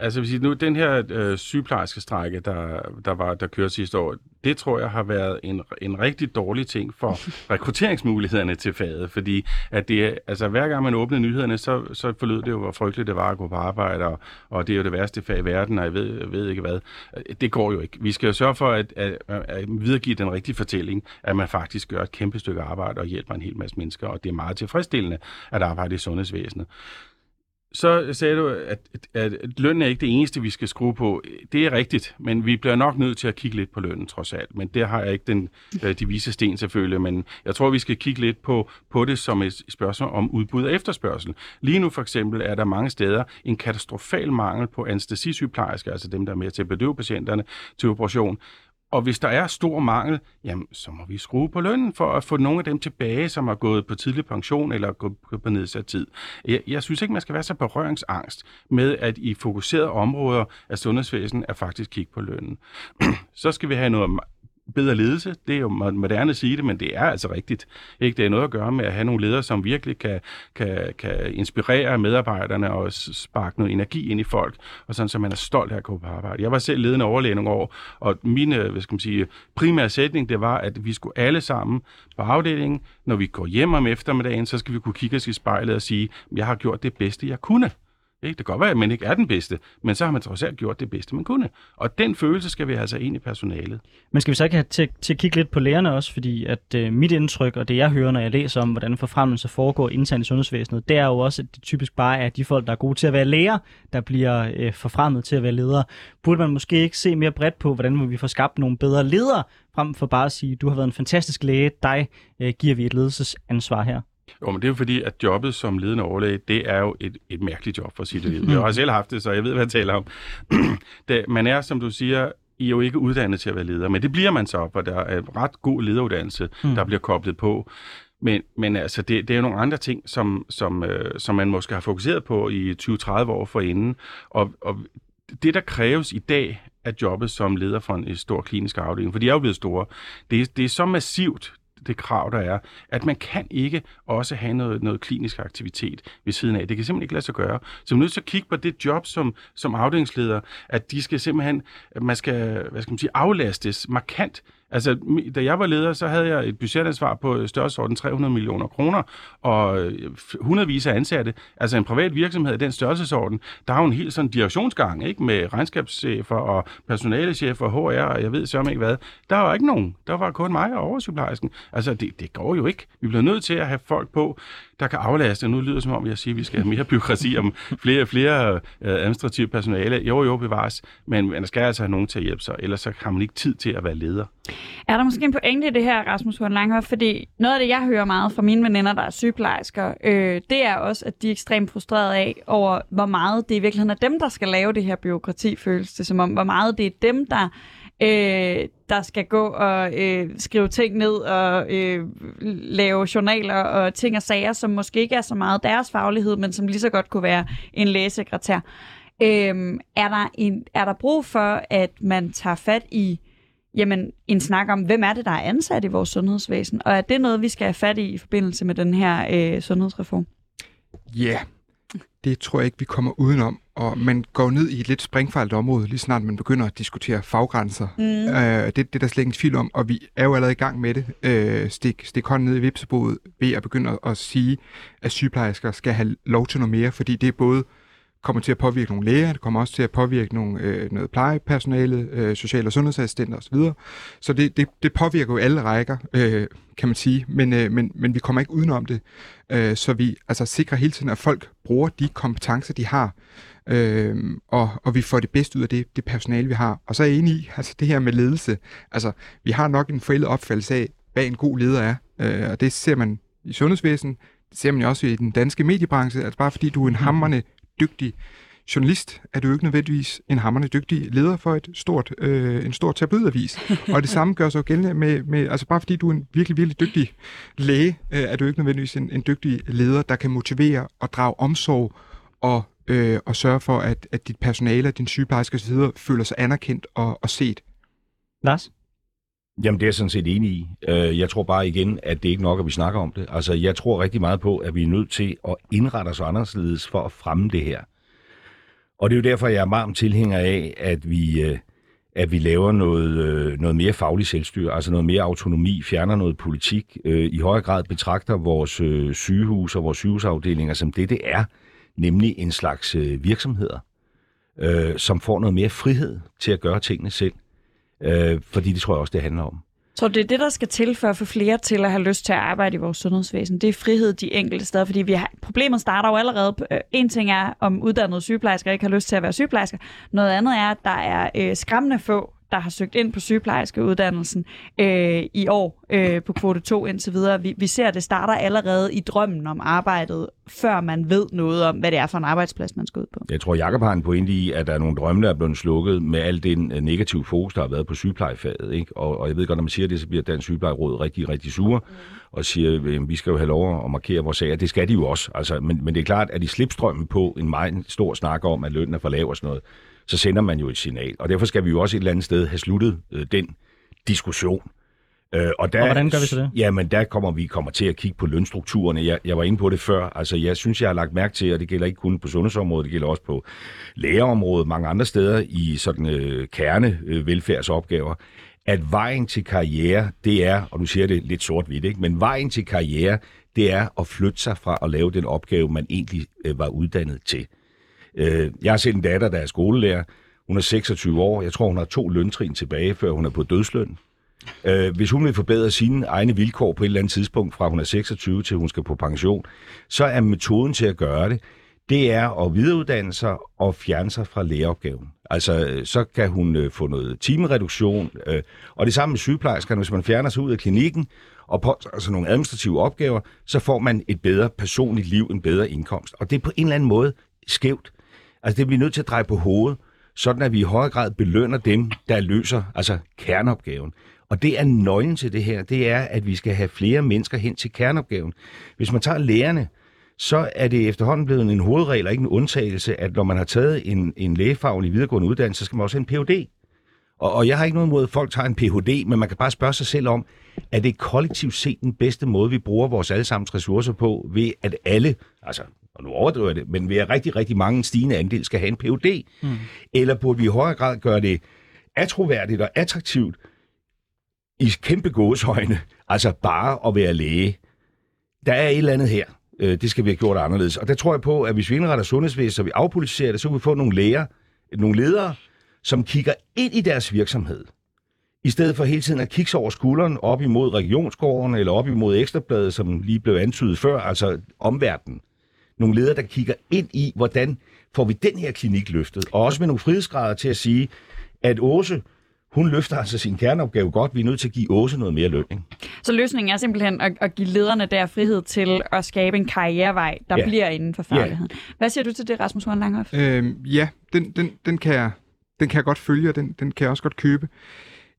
Altså, hvis I nu, den her øh, sygeplejerske strække, der, der, var, der kørte sidste år, det tror jeg har været en, en rigtig dårlig ting for (laughs) rekrutteringsmulighederne til faget, fordi at det, altså, hver gang man åbnede nyhederne, så, så forlød det jo, hvor frygteligt det var at gå på arbejde, og, og det er jo det værste fag i verden, og jeg ved, jeg ved ikke hvad. Det går jo ikke. Vi skal jo sørge for at, at, at videregive den rigtige fortælling, at man faktisk gør et kæmpe stykke arbejde og hjælper en hel masse mennesker, og det er meget tilfredsstillende at arbejde i sundhedsvæsenet. Så sagde du, at, at, at lønnen er ikke det eneste, vi skal skrue på. Det er rigtigt, men vi bliver nok nødt til at kigge lidt på lønnen, trods alt. Men der har jeg ikke den, øh, de vise sten selvfølgelig, men jeg tror, vi skal kigge lidt på, på det som et spørgsmål om udbud og efterspørgsel. Lige nu for eksempel er der mange steder en katastrofal mangel på anestesisygeplejersker, altså dem, der er med til at bedøve patienterne til operation. Og hvis der er stor mangel, jamen, så må vi skrue på lønnen for at få nogle af dem tilbage, som har gået på tidlig pension eller gået på nedsat tid. Jeg, jeg synes ikke, man skal være så berøringsangst med, at i fokuserede områder af sundhedsvæsenet er faktisk kigge på lønnen. (clears throat) så skal vi have noget bedre ledelse. Det er jo moderne at sige det, men det er altså rigtigt. Ikke? Det er noget at gøre med at have nogle ledere, som virkelig kan, kan, kan inspirere medarbejderne og sparke noget energi ind i folk, og sådan, så man er stolt af at gå på arbejde. Jeg var selv ledende overlæge nogle år, og min øh, hvad skal man sige, primære sætning, det var, at vi skulle alle sammen på afdelingen, når vi går hjem om eftermiddagen, så skal vi kunne kigge os i spejlet og sige, jeg har gjort det bedste, jeg kunne. Ikke? Det kan godt være, at man ikke er den bedste, men så har man trods alt gjort det bedste, man kunne. Og den følelse skal vi altså ind i personalet. Men skal vi så ikke have til, til at kigge lidt på lærerne også, fordi at øh, mit indtryk, og det jeg hører, når jeg læser om, hvordan forfremmelse foregår internt i sundhedsvæsenet, det er jo også, at det typisk bare er de folk, der er gode til at være læger, der bliver øh, forfremmet til at være ledere. Burde man måske ikke se mere bredt på, hvordan vi får skabt nogle bedre ledere, frem for bare at sige, du har været en fantastisk læge, dig øh, giver vi et ledelsesansvar her? Jo, men det er jo fordi, at jobbet som ledende overlæge, det er jo et, et mærkeligt job for det livet. Jeg (laughs) har selv haft det, så jeg ved, hvad jeg taler om. (clears throat) det, man er, som du siger, I er jo ikke uddannet til at være leder, men det bliver man så, for der er en ret god lederuddannelse, mm. der bliver koblet på. Men, men altså, det, det er jo nogle andre ting, som, som, øh, som man måske har fokuseret på i 20-30 år forinden. Og, og det, der kræves i dag af jobbet som leder for en stor klinisk afdeling, for de er jo blevet store, det, det er så massivt, det krav, der er, at man kan ikke også have noget, noget klinisk aktivitet ved siden af. Det kan simpelthen ikke lade sig gøre. Så man er nødt til at kigge på det job som, som afdelingsleder, at de skal simpelthen, man skal, hvad skal man sige, aflastes markant. Altså, da jeg var leder, så havde jeg et budgetansvar på øh, størrelsesorden 300 millioner kroner, og øh, hundredvis af ansatte. Altså en privat virksomhed i den størrelsesorden, der har jo en helt sådan direktionsgang, ikke? Med regnskabschefer og personalechefer og HR, og jeg ved så ikke hvad. Der var ikke nogen. Der var kun mig og oversygeplejersken. Altså, det, det går jo ikke. Vi bliver nødt til at have folk på, der kan aflaste. Nu lyder det som om, jeg siger, at vi skal have mere byråkrati om flere og flere øh, administrative personale. Jo, jo, bevares. Men man skal altså have nogen til at hjælpe sig, ellers så har man ikke tid til at være leder. Er der måske en pointe i det her, Rasmus Horn Langhoff? Fordi noget af det, jeg hører meget fra mine veninder, der er sygeplejersker, øh, det er også, at de er ekstremt frustrerede af over, hvor meget det i virkeligheden er dem, der skal lave det her byråkrati, føles det som om. Hvor meget det er dem, der øh, der skal gå og øh, skrive ting ned og øh, lave journaler og ting og sager, som måske ikke er så meget deres faglighed, men som lige så godt kunne være en lægesekretær. Øh, er, der en, er der brug for, at man tager fat i jamen, en snak om, hvem er det, der er ansat i vores sundhedsvæsen? Og er det noget, vi skal have fat i i forbindelse med den her øh, sundhedsreform? Ja, yeah det tror jeg ikke, vi kommer udenom. Og man går ned i et lidt springfejlt område, lige snart man begynder at diskutere faggrænser. Mm. Øh, det, det er der slet ingen tvivl om, og vi er jo allerede i gang med det. Øh, stik, stik hånden ned i vipseboet ved at begynde at, at sige, at sygeplejersker skal have lov til noget mere, fordi det er både kommer til at påvirke nogle læger, det kommer også til at påvirke nogle, øh, noget plejepersonale, øh, social- og sundhedsassistenter osv. Så det, det, det påvirker jo alle rækker, øh, kan man sige, men, øh, men, men vi kommer ikke udenom det, øh, så vi altså sikrer hele tiden, at folk bruger de kompetencer, de har, øh, og, og vi får det bedste ud af det, det personale, vi har. Og så er jeg enig i, (laughs) altså det her med ledelse, altså vi har nok en forældet opfattelse af, hvad en god leder er, øh, og det ser man i sundhedsvæsenet, det ser man jo også i den danske mediebranche, altså bare fordi du er en hammerne dygtig journalist, er du jo ikke nødvendigvis en hammerende dygtig leder for et stort, øh, en stor tabloidavis. (laughs) og det samme gør sig jo gældende med, med, altså bare fordi du er en virkelig, virkelig dygtig læge, øh, er du ikke nødvendigvis en, en dygtig leder, der kan motivere og drage omsorg og, øh, og sørge for, at, at dit personale, din sygeplejerske osv. føler sig anerkendt og, og set. Lars? Jamen, det er jeg sådan set enig i. Øh, jeg tror bare igen, at det ikke nok, at vi snakker om det. Altså, jeg tror rigtig meget på, at vi er nødt til at indrette os anderledes for at fremme det her. Og det er jo derfor, jeg er varm tilhænger af, at vi, øh, at vi laver noget, øh, noget mere faglig selvstyre, altså noget mere autonomi, fjerner noget politik, i højere grad betragter vores sygehus og vores sygehusafdelinger som det, det er, nemlig en slags virksomheder, som får noget mere frihed til at gøre tingene selv. Øh, fordi det tror jeg også, det handler om. Tror det er det, der skal til for at få flere til at have lyst til at arbejde i vores sundhedsvæsen. Det er frihed de enkelte steder, fordi vi har, problemet starter jo allerede. Øh, en ting er, om uddannede sygeplejersker ikke har lyst til at være sygeplejersker. Noget andet er, at der er øh, skræmmende få der har søgt ind på sygeplejerskeuddannelsen øh, i år øh, på kvote 2 indtil videre. Vi, vi ser, at det starter allerede i drømmen om arbejdet, før man ved noget om, hvad det er for en arbejdsplads, man skal ud på. Jeg tror, Jacob har en pointe i, at der er nogle drømme, der er blevet slukket med al den øh, negative fokus, der har været på sygeplejefaget. Ikke? Og, og jeg ved godt, når man siger det, så bliver Dansk Sygeplejeråd rigtig, rigtig sure mm. og siger, at vi skal jo have lov at markere vores sager. Det skal de jo også. Altså, men, men det er klart, at de slipstrømmen på en meget stor snak om, at lønnen er for lav og sådan noget, så sender man jo et signal. Og derfor skal vi jo også et eller andet sted have sluttet øh, den diskussion. Øh, og, der, og hvordan gør vi så det? Jamen, der kommer vi kommer til at kigge på lønstrukturerne. Jeg, jeg var inde på det før. Altså, jeg synes, jeg har lagt mærke til, og det gælder ikke kun på sundhedsområdet, det gælder også på lægerområdet, mange andre steder i sådan øh, kerne øh, velfærdsopgaver, at vejen til karriere, det er, og nu siger det lidt sort-hvidt, ikke? men vejen til karriere, det er at flytte sig fra at lave den opgave, man egentlig øh, var uddannet til. Øh, jeg har set en datter, der er skolelærer. Hun er 26 år. Jeg tror, hun har to løntrin tilbage, før hun er på dødsløn. Øh, hvis hun vil forbedre sine egne vilkår på et eller andet tidspunkt, fra hun er 26 til hun skal på pension, så er metoden til at gøre det, det er at videreuddanne sig og fjerne sig fra læreopgaven. Altså, så kan hun øh, få noget timereduktion, øh, og det samme med sygeplejerskerne. Hvis man fjerner sig ud af klinikken og på altså nogle administrative opgaver, så får man et bedre personligt liv, en bedre indkomst. Og det er på en eller anden måde skævt. Altså det bliver nødt til at dreje på hovedet, sådan at vi i højere grad belønner dem, der løser altså kerneopgaven. Og det er nøglen til det her, det er, at vi skal have flere mennesker hen til kerneopgaven. Hvis man tager lærerne, så er det efterhånden blevet en hovedregel og ikke en undtagelse, at når man har taget en, en lægefaglig videregående uddannelse, så skal man også have en Ph.D. Og, og jeg har ikke noget imod, at folk tager en Ph.D., men man kan bare spørge sig selv om, er det kollektivt set den bedste måde, vi bruger vores allesammens ressourcer på, ved at alle, altså og nu overdriver jeg det, men ved at rigtig, rigtig mange stigende andel skal have en PhD? Mm. Eller burde vi i højere grad gøre det atroværdigt og attraktivt i kæmpe gåshøjne, altså bare at være læge? Der er et eller andet her. Øh, det skal vi have gjort anderledes. Og der tror jeg på, at hvis vi indretter sundhedsvæsenet, så vi afpolitiserer det, så kan vi få nogle læger, nogle ledere, som kigger ind i deres virksomhed, i stedet for hele tiden at kigge sig over skulderen op imod regionsgården eller op imod Ekstrabladet, som lige blev antydet før, altså omverdenen nogle ledere, der kigger ind i, hvordan får vi den her klinik løftet. Og også med nogle frihedsgrader til at sige, at Åse, hun løfter altså sin kerneopgave godt. Vi er nødt til at give Åse noget mere løn. Ikke? Så løsningen er simpelthen at, at give lederne der frihed til at skabe en karrierevej, der ja. bliver inden for fagligheden. Ja. Hvad siger du til det, Rasmus Horn Langhoff? Øhm, ja, den, den, den, kan jeg, den kan jeg godt følge, og den, den kan jeg også godt købe.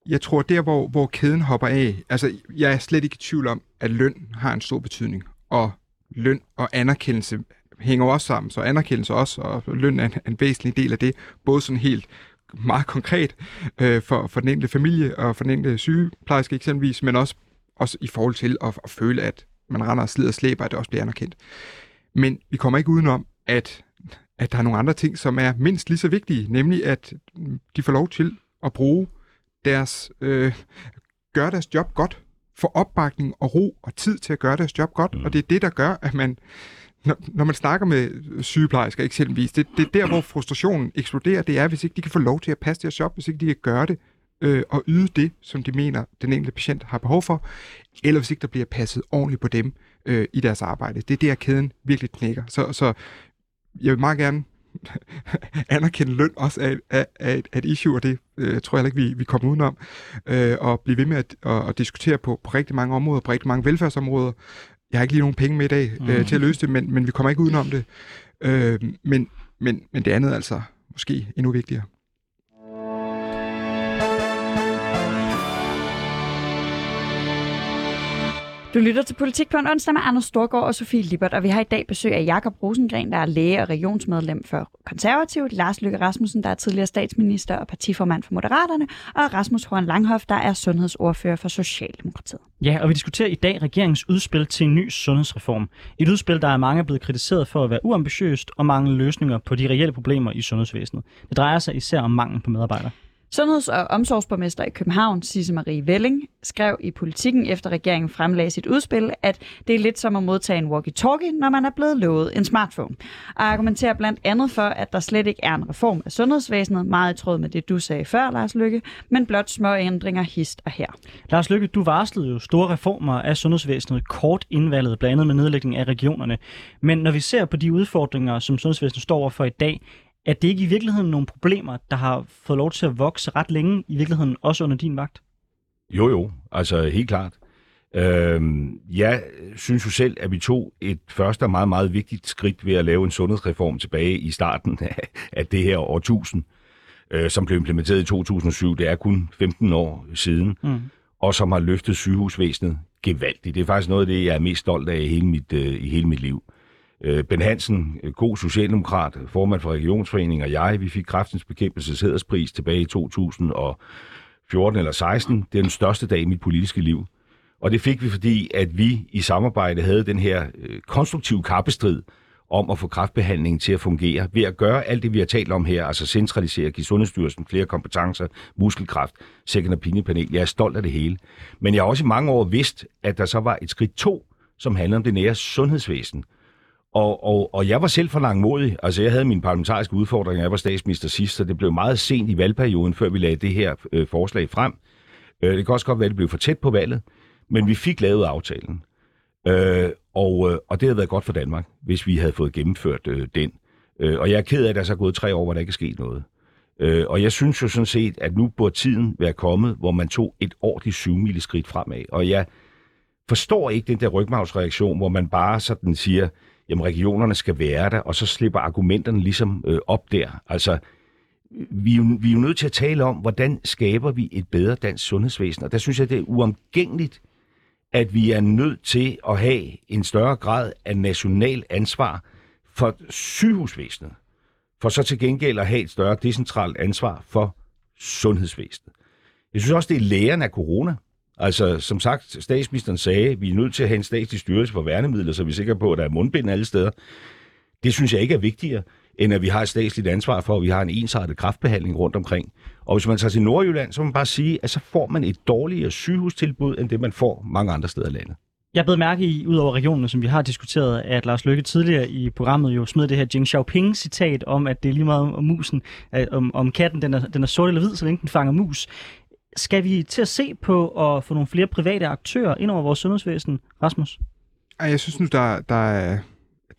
Jeg tror, der hvor, hvor kæden hopper af, altså jeg er slet ikke i tvivl om, at løn har en stor betydning, og løn og anerkendelse hænger også sammen, så anerkendelse også, og løn er en, en væsentlig del af det, både sådan helt meget konkret øh, for, for den enkelte familie og for den enkelte sygeplejerske eksempelvis, men også, også i forhold til at, at føle, at man render og slider og slæber, at det også bliver anerkendt. Men vi kommer ikke udenom, at, at der er nogle andre ting, som er mindst lige så vigtige, nemlig at de får lov til at bruge deres, øh, gøre deres job godt, få opbakning og ro og tid til at gøre deres job godt, mm. og det er det, der gør, at man når, når man snakker med sygeplejersker eksempelvis, det, det er der, hvor frustrationen eksploderer, det er, hvis ikke de kan få lov til at passe deres job, hvis ikke de kan gøre det øh, og yde det, som de mener, den enkelte patient har behov for, eller hvis ikke der bliver passet ordentligt på dem øh, i deres arbejde. Det er der, kæden virkelig knækker. Så, så jeg vil meget gerne (laughs) anerkende løn også af, af, af, et, af et issue, og det øh, tror jeg ikke, vi, vi kommer udenom, øh, og blive ved med at, at, at diskutere på, på rigtig mange områder, på rigtig mange velfærdsområder, jeg har ikke lige nogen penge med i dag mm. øh, til at løse det, men, men vi kommer ikke udenom det. Øh, men, men, men det andet altså måske endnu vigtigere. Du lytter til Politik på en onsdag med Anders Storgård og Sofie Libert, og vi har i dag besøg af Jakob Rosengren, der er læge og regionsmedlem for Konservativ, Lars Løkke Rasmussen, der er tidligere statsminister og partiformand for Moderaterne, og Rasmus Horn Langhoff, der er sundhedsordfører for Socialdemokratiet. Ja, og vi diskuterer i dag regeringens udspil til en ny sundhedsreform. Et udspil, der er mange blevet kritiseret for at være uambitiøst og mange løsninger på de reelle problemer i sundhedsvæsenet. Det drejer sig især om mangel på medarbejdere. Sundheds- og omsorgsborgmester i København, Sisse Marie Velling, skrev i Politiken efter regeringen fremlagde sit udspil, at det er lidt som at modtage en walkie-talkie, når man er blevet lovet en smartphone. Og argumenterer blandt andet for, at der slet ikke er en reform af sundhedsvæsenet, meget i tråd med det, du sagde før, Lars Lykke, men blot små ændringer hist og her. Lars Lykke, du varslede jo store reformer af sundhedsvæsenet kort indvalget, blandt andet med nedlægning af regionerne. Men når vi ser på de udfordringer, som sundhedsvæsenet står overfor i dag, er det ikke i virkeligheden nogle problemer, der har fået lov til at vokse ret længe, i virkeligheden også under din vagt? Jo, jo. Altså helt klart. Øhm, jeg synes jo selv, at vi tog et første og meget, meget vigtigt skridt ved at lave en sundhedsreform tilbage i starten (laughs) af, af det her årtusind, øh, som blev implementeret i 2007. Det er kun 15 år siden, mm. og som har løftet sygehusvæsenet gevaldigt. Det er faktisk noget af det, jeg er mest stolt af i hele mit, øh, i hele mit liv. Øh, ben Hansen, øh, god socialdemokrat, formand for Regionsforeningen og jeg, vi fik kraftens bekæmpelses hæderspris tilbage i 2014 eller 16. Det er den største dag i mit politiske liv. Og det fik vi, fordi at vi i samarbejde havde den her øh, konstruktive kappestrid om at få kraftbehandlingen til at fungere ved at gøre alt det, vi har talt om her, altså centralisere, give Sundhedsstyrelsen flere kompetencer, muskelkraft, second opinion panel. Jeg er stolt af det hele. Men jeg har også i mange år vidst, at der så var et skridt to, som handler om det nære sundhedsvæsen, og, og, og jeg var selv for langmodig. Altså, jeg havde min parlamentariske udfordring, jeg var statsminister sidst, så det blev meget sent i valgperioden, før vi lagde det her øh, forslag frem. Øh, det kan også godt være, at det blev for tæt på valget, men vi fik lavet aftalen. Øh, og, øh, og det havde været godt for Danmark, hvis vi havde fået gennemført øh, den. Øh, og jeg er ked af, at der er så gået tre år, hvor der ikke er sket noget. Øh, og jeg synes jo sådan set, at nu burde tiden være kommet, hvor man tog et ordentligt syvmile skridt fremad. Og jeg forstår ikke den der rygmavsreaktion, hvor man bare sådan siger, jamen regionerne skal være der, og så slipper argumenterne ligesom øh, op der. Altså, vi er, jo, vi er jo nødt til at tale om, hvordan skaber vi et bedre dansk sundhedsvæsen, og der synes jeg, det er uomgængeligt, at vi er nødt til at have en større grad af national ansvar for sygehusvæsenet, for så til gengæld at have et større decentralt ansvar for sundhedsvæsenet. Jeg synes også, det er lægerne af corona. Altså, som sagt, statsministeren sagde, vi er nødt til at have en statslig styrelse for værnemidler, så vi er sikre på, at der er mundbind alle steder. Det synes jeg ikke er vigtigere, end at vi har et statsligt ansvar for, at vi har en ensartet kraftbehandling rundt omkring. Og hvis man tager til Nordjylland, så må man bare sige, at så får man et dårligere sygehustilbud, end det man får mange andre steder i landet. Jeg blev mærke i, ud over regionen, som vi har diskuteret, at Lars Løkke tidligere i programmet jo smed det her Jing Xiaoping-citat om, at det er lige meget om musen, at om, om katten den er, den er sort eller hvid, så længe den fanger mus. Skal vi til at se på at få nogle flere private aktører ind over vores sundhedsvæsen, Rasmus? Ej, jeg synes nu, der, der er...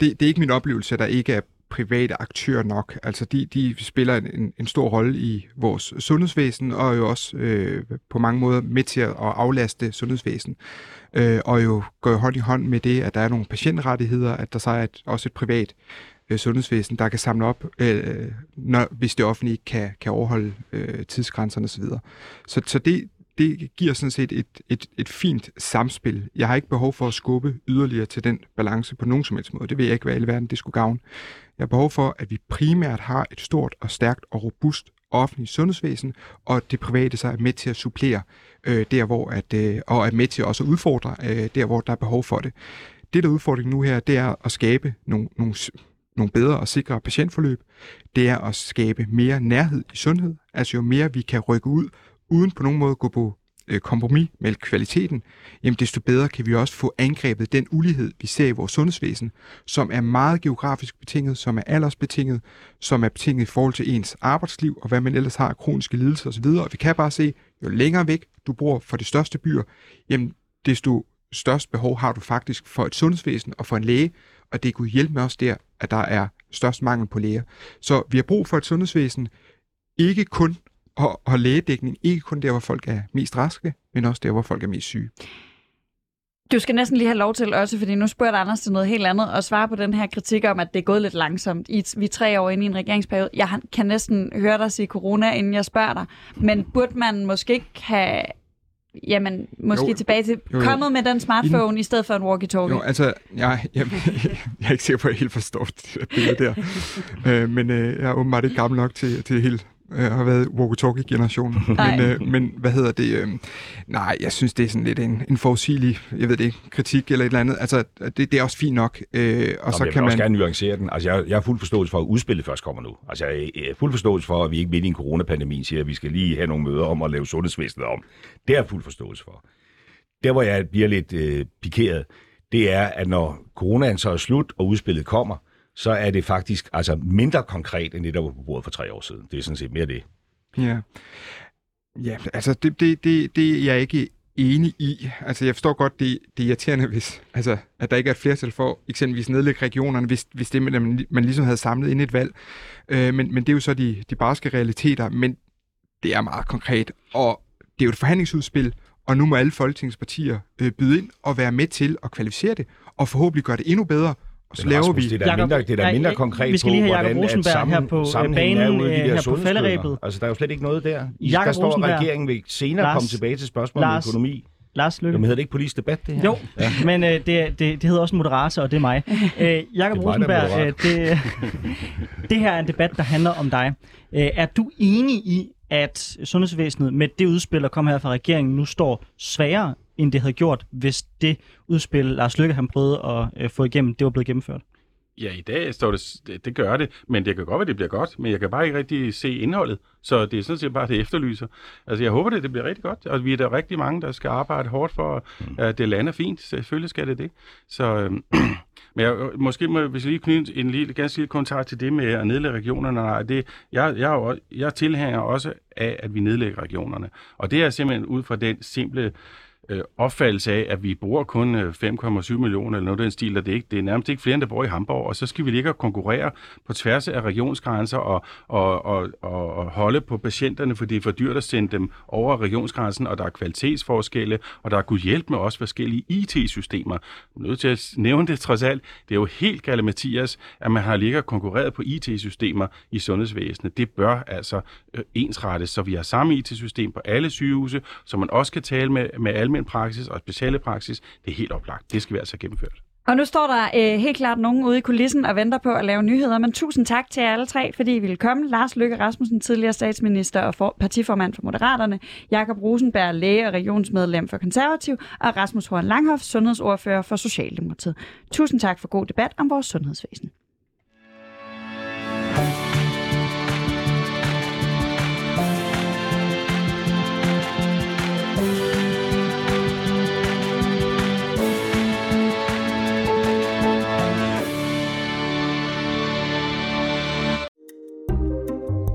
Det, det er ikke min oplevelse, at der ikke er private aktører nok. Altså, de, de spiller en, en stor rolle i vores sundhedsvæsen, og er jo også øh, på mange måder med til at aflaste sundhedsvæsen. Øh, og jo går hånd i hånd med det, at der er nogle patientrettigheder, at der så er et, også et privat øh, sundhedsvæsen, der kan samle op, øh, når, hvis det offentlige ikke kan, kan overholde øh, tidsgrænserne osv. Så, så, så det, det giver sådan set et, et, et fint samspil. Jeg har ikke behov for at skubbe yderligere til den balance på nogen som helst måde. Det ved jeg ikke, hvad i verden det skulle gavne. Jeg har behov for, at vi primært har et stort og stærkt og robust offentligt sundhedsvæsen, og det private så er med til at supplere øh, der, hvor at, øh, og er med til også at udfordre øh, der, hvor der er behov for det. Det, der er udfordringen nu her, det er at skabe nogle, nogle, nogle bedre og sikre patientforløb. Det er at skabe mere nærhed i sundhed. Altså jo mere vi kan rykke ud, uden på nogen måde at gå på øh, kompromis med kvaliteten, jamen desto bedre kan vi også få angrebet den ulighed, vi ser i vores sundhedsvæsen, som er meget geografisk betinget, som er aldersbetinget, som er betinget i forhold til ens arbejdsliv og hvad man ellers har af kroniske lidelser osv. Og vi kan bare se, jo længere væk du bor fra de største byer, jamen desto størst behov har du faktisk for et sundhedsvæsen og for en læge, og det kunne hjælpe med os der, at der er størst mangel på læger. Så vi har brug for et sundhedsvæsen, ikke kun og, og lægedækning, ikke kun der, hvor folk er mest raske, men også der, hvor folk er mest syge. Du skal næsten lige have lov til også, fordi nu spørger jeg Anders til noget helt andet, og svare på den her kritik om, at det er gået lidt langsomt. I, vi er tre år inde i en regeringsperiode. Jeg kan næsten høre dig sige corona, inden jeg spørger dig. Men burde man måske ikke have jamen, måske jo, tilbage til, jo, jo. kommet med den smartphone Inden, i stedet for en walkie-talkie? Jo, altså, jeg, (laughs) jeg, jeg er ikke sikker på, at jeg helt forstår det billede der. (laughs) øh, men øh, jeg er åbenbart ikke gammel nok til, til helt øh, har været walkie-talkie-generationen. (laughs) men, øh, men hvad hedder det? Øh, nej, jeg synes, det er sådan lidt en, en forudsigelig, jeg ved det ikke, kritik eller et eller andet. Altså, det, det er også fint nok. Øh, og Nå, så jeg kan vil også man... gerne nuancere den. Altså, jeg, jeg er fuld forståelse for, at udspillet først kommer nu. Altså, jeg er fuld forståelse for, at vi ikke midt i en coronapandemi siger, at vi skal lige have nogle møder om at lave sundhedsvæsenet om. Det er jeg fuld forståelse for. Der, hvor jeg bliver lidt øh, pikeret, det er, at når coronaen så er slut, og udspillet kommer, så er det faktisk altså mindre konkret, end det, der var på bordet for tre år siden. Det er sådan set mere det. Ja, ja altså det, det, det, det er jeg ikke enig i. Altså jeg forstår godt, det, det er irriterende, hvis, altså, at der ikke er et flertal for eksempelvis nedlægge regionerne, hvis, hvis det man, man ligesom havde samlet ind et valg. Øh, men, men det er jo så de, de barske realiteter, men det er meget konkret, og det er jo et forhandlingsudspil, og nu må alle folketingspartier øh, byde ind og være med til at kvalificere det, og forhåbentlig gøre det endnu bedre, og så laver vi... Det er da mindre, det er da mindre konkret vi skal lige have Jacob Rosenberg sammen, her på øh, banen, de her på falderæbet. Altså, der er jo slet ikke noget der. I, Jacob der står, Rosenberg, regeringen vil senere Lars, komme tilbage til spørgsmålet om økonomi. Lars Lykke. Jamen hedder det ikke politisk debat, det her? Jo, ja. men øh, det, det, det hedder også moderator, og det er mig. (laughs) Øh, Jakob Rosenberg, øh, det, det her er en debat, der handler om dig. Øh, er du enig i, at sundhedsvæsenet med det udspil, der kom her fra regeringen, nu står sværere, end det havde gjort, hvis det udspil, Lars Lykke han prøvede at øh, få igennem, det var blevet gennemført? Ja, i dag står det, det, gør det, men det kan godt være, det bliver godt, men jeg kan bare ikke rigtig se indholdet, så det er sådan set bare, det efterlyser. Altså, jeg håber det, det bliver rigtig godt, og vi er der rigtig mange, der skal arbejde hårdt for, at det lander fint. Selvfølgelig skal det det. Så, øh, (clears throat) men jeg, måske må, hvis jeg lige knytte en lille, ganske lille kommentar til det med at nedlægge regionerne, nej, det, jeg, jeg, jeg tilhænger også af, at vi nedlægger regionerne. Og det er simpelthen ud fra den simple øh, opfattelse af, at vi bruger kun øh, 5,7 millioner eller noget af den stil, og det er, ikke, det er nærmest ikke flere, end der bor i Hamburg, og så skal vi ligge og konkurrere på tværs af regionsgrænser og, og, og, og, og holde på patienterne, for det er for dyrt at sende dem over regionsgrænsen, og der er kvalitetsforskelle, og der er gud hjælp med også forskellige IT-systemer. Jeg er nødt til at nævne det trods alt. Det er jo helt galt, Mathias, at man har ligget og konkurreret på IT-systemer i sundhedsvæsenet. Det bør altså øh, ensrettes, så vi har samme IT-system på alle sygehuse, så man også kan tale med, med alle almen praksis og speciale praksis, det er helt oplagt. Det skal vi altså have gennemført. Og nu står der øh, helt klart nogen ude i kulissen og venter på at lave nyheder, men tusind tak til alle tre, fordi I ville komme. Lars Løkke Rasmussen, tidligere statsminister og for, partiformand for Moderaterne, Jakob Rosenberg, læge og regionsmedlem for Konservativ, og Rasmus Horn Langhoff, sundhedsordfører for Socialdemokratiet. Tusind tak for god debat om vores sundhedsvæsen.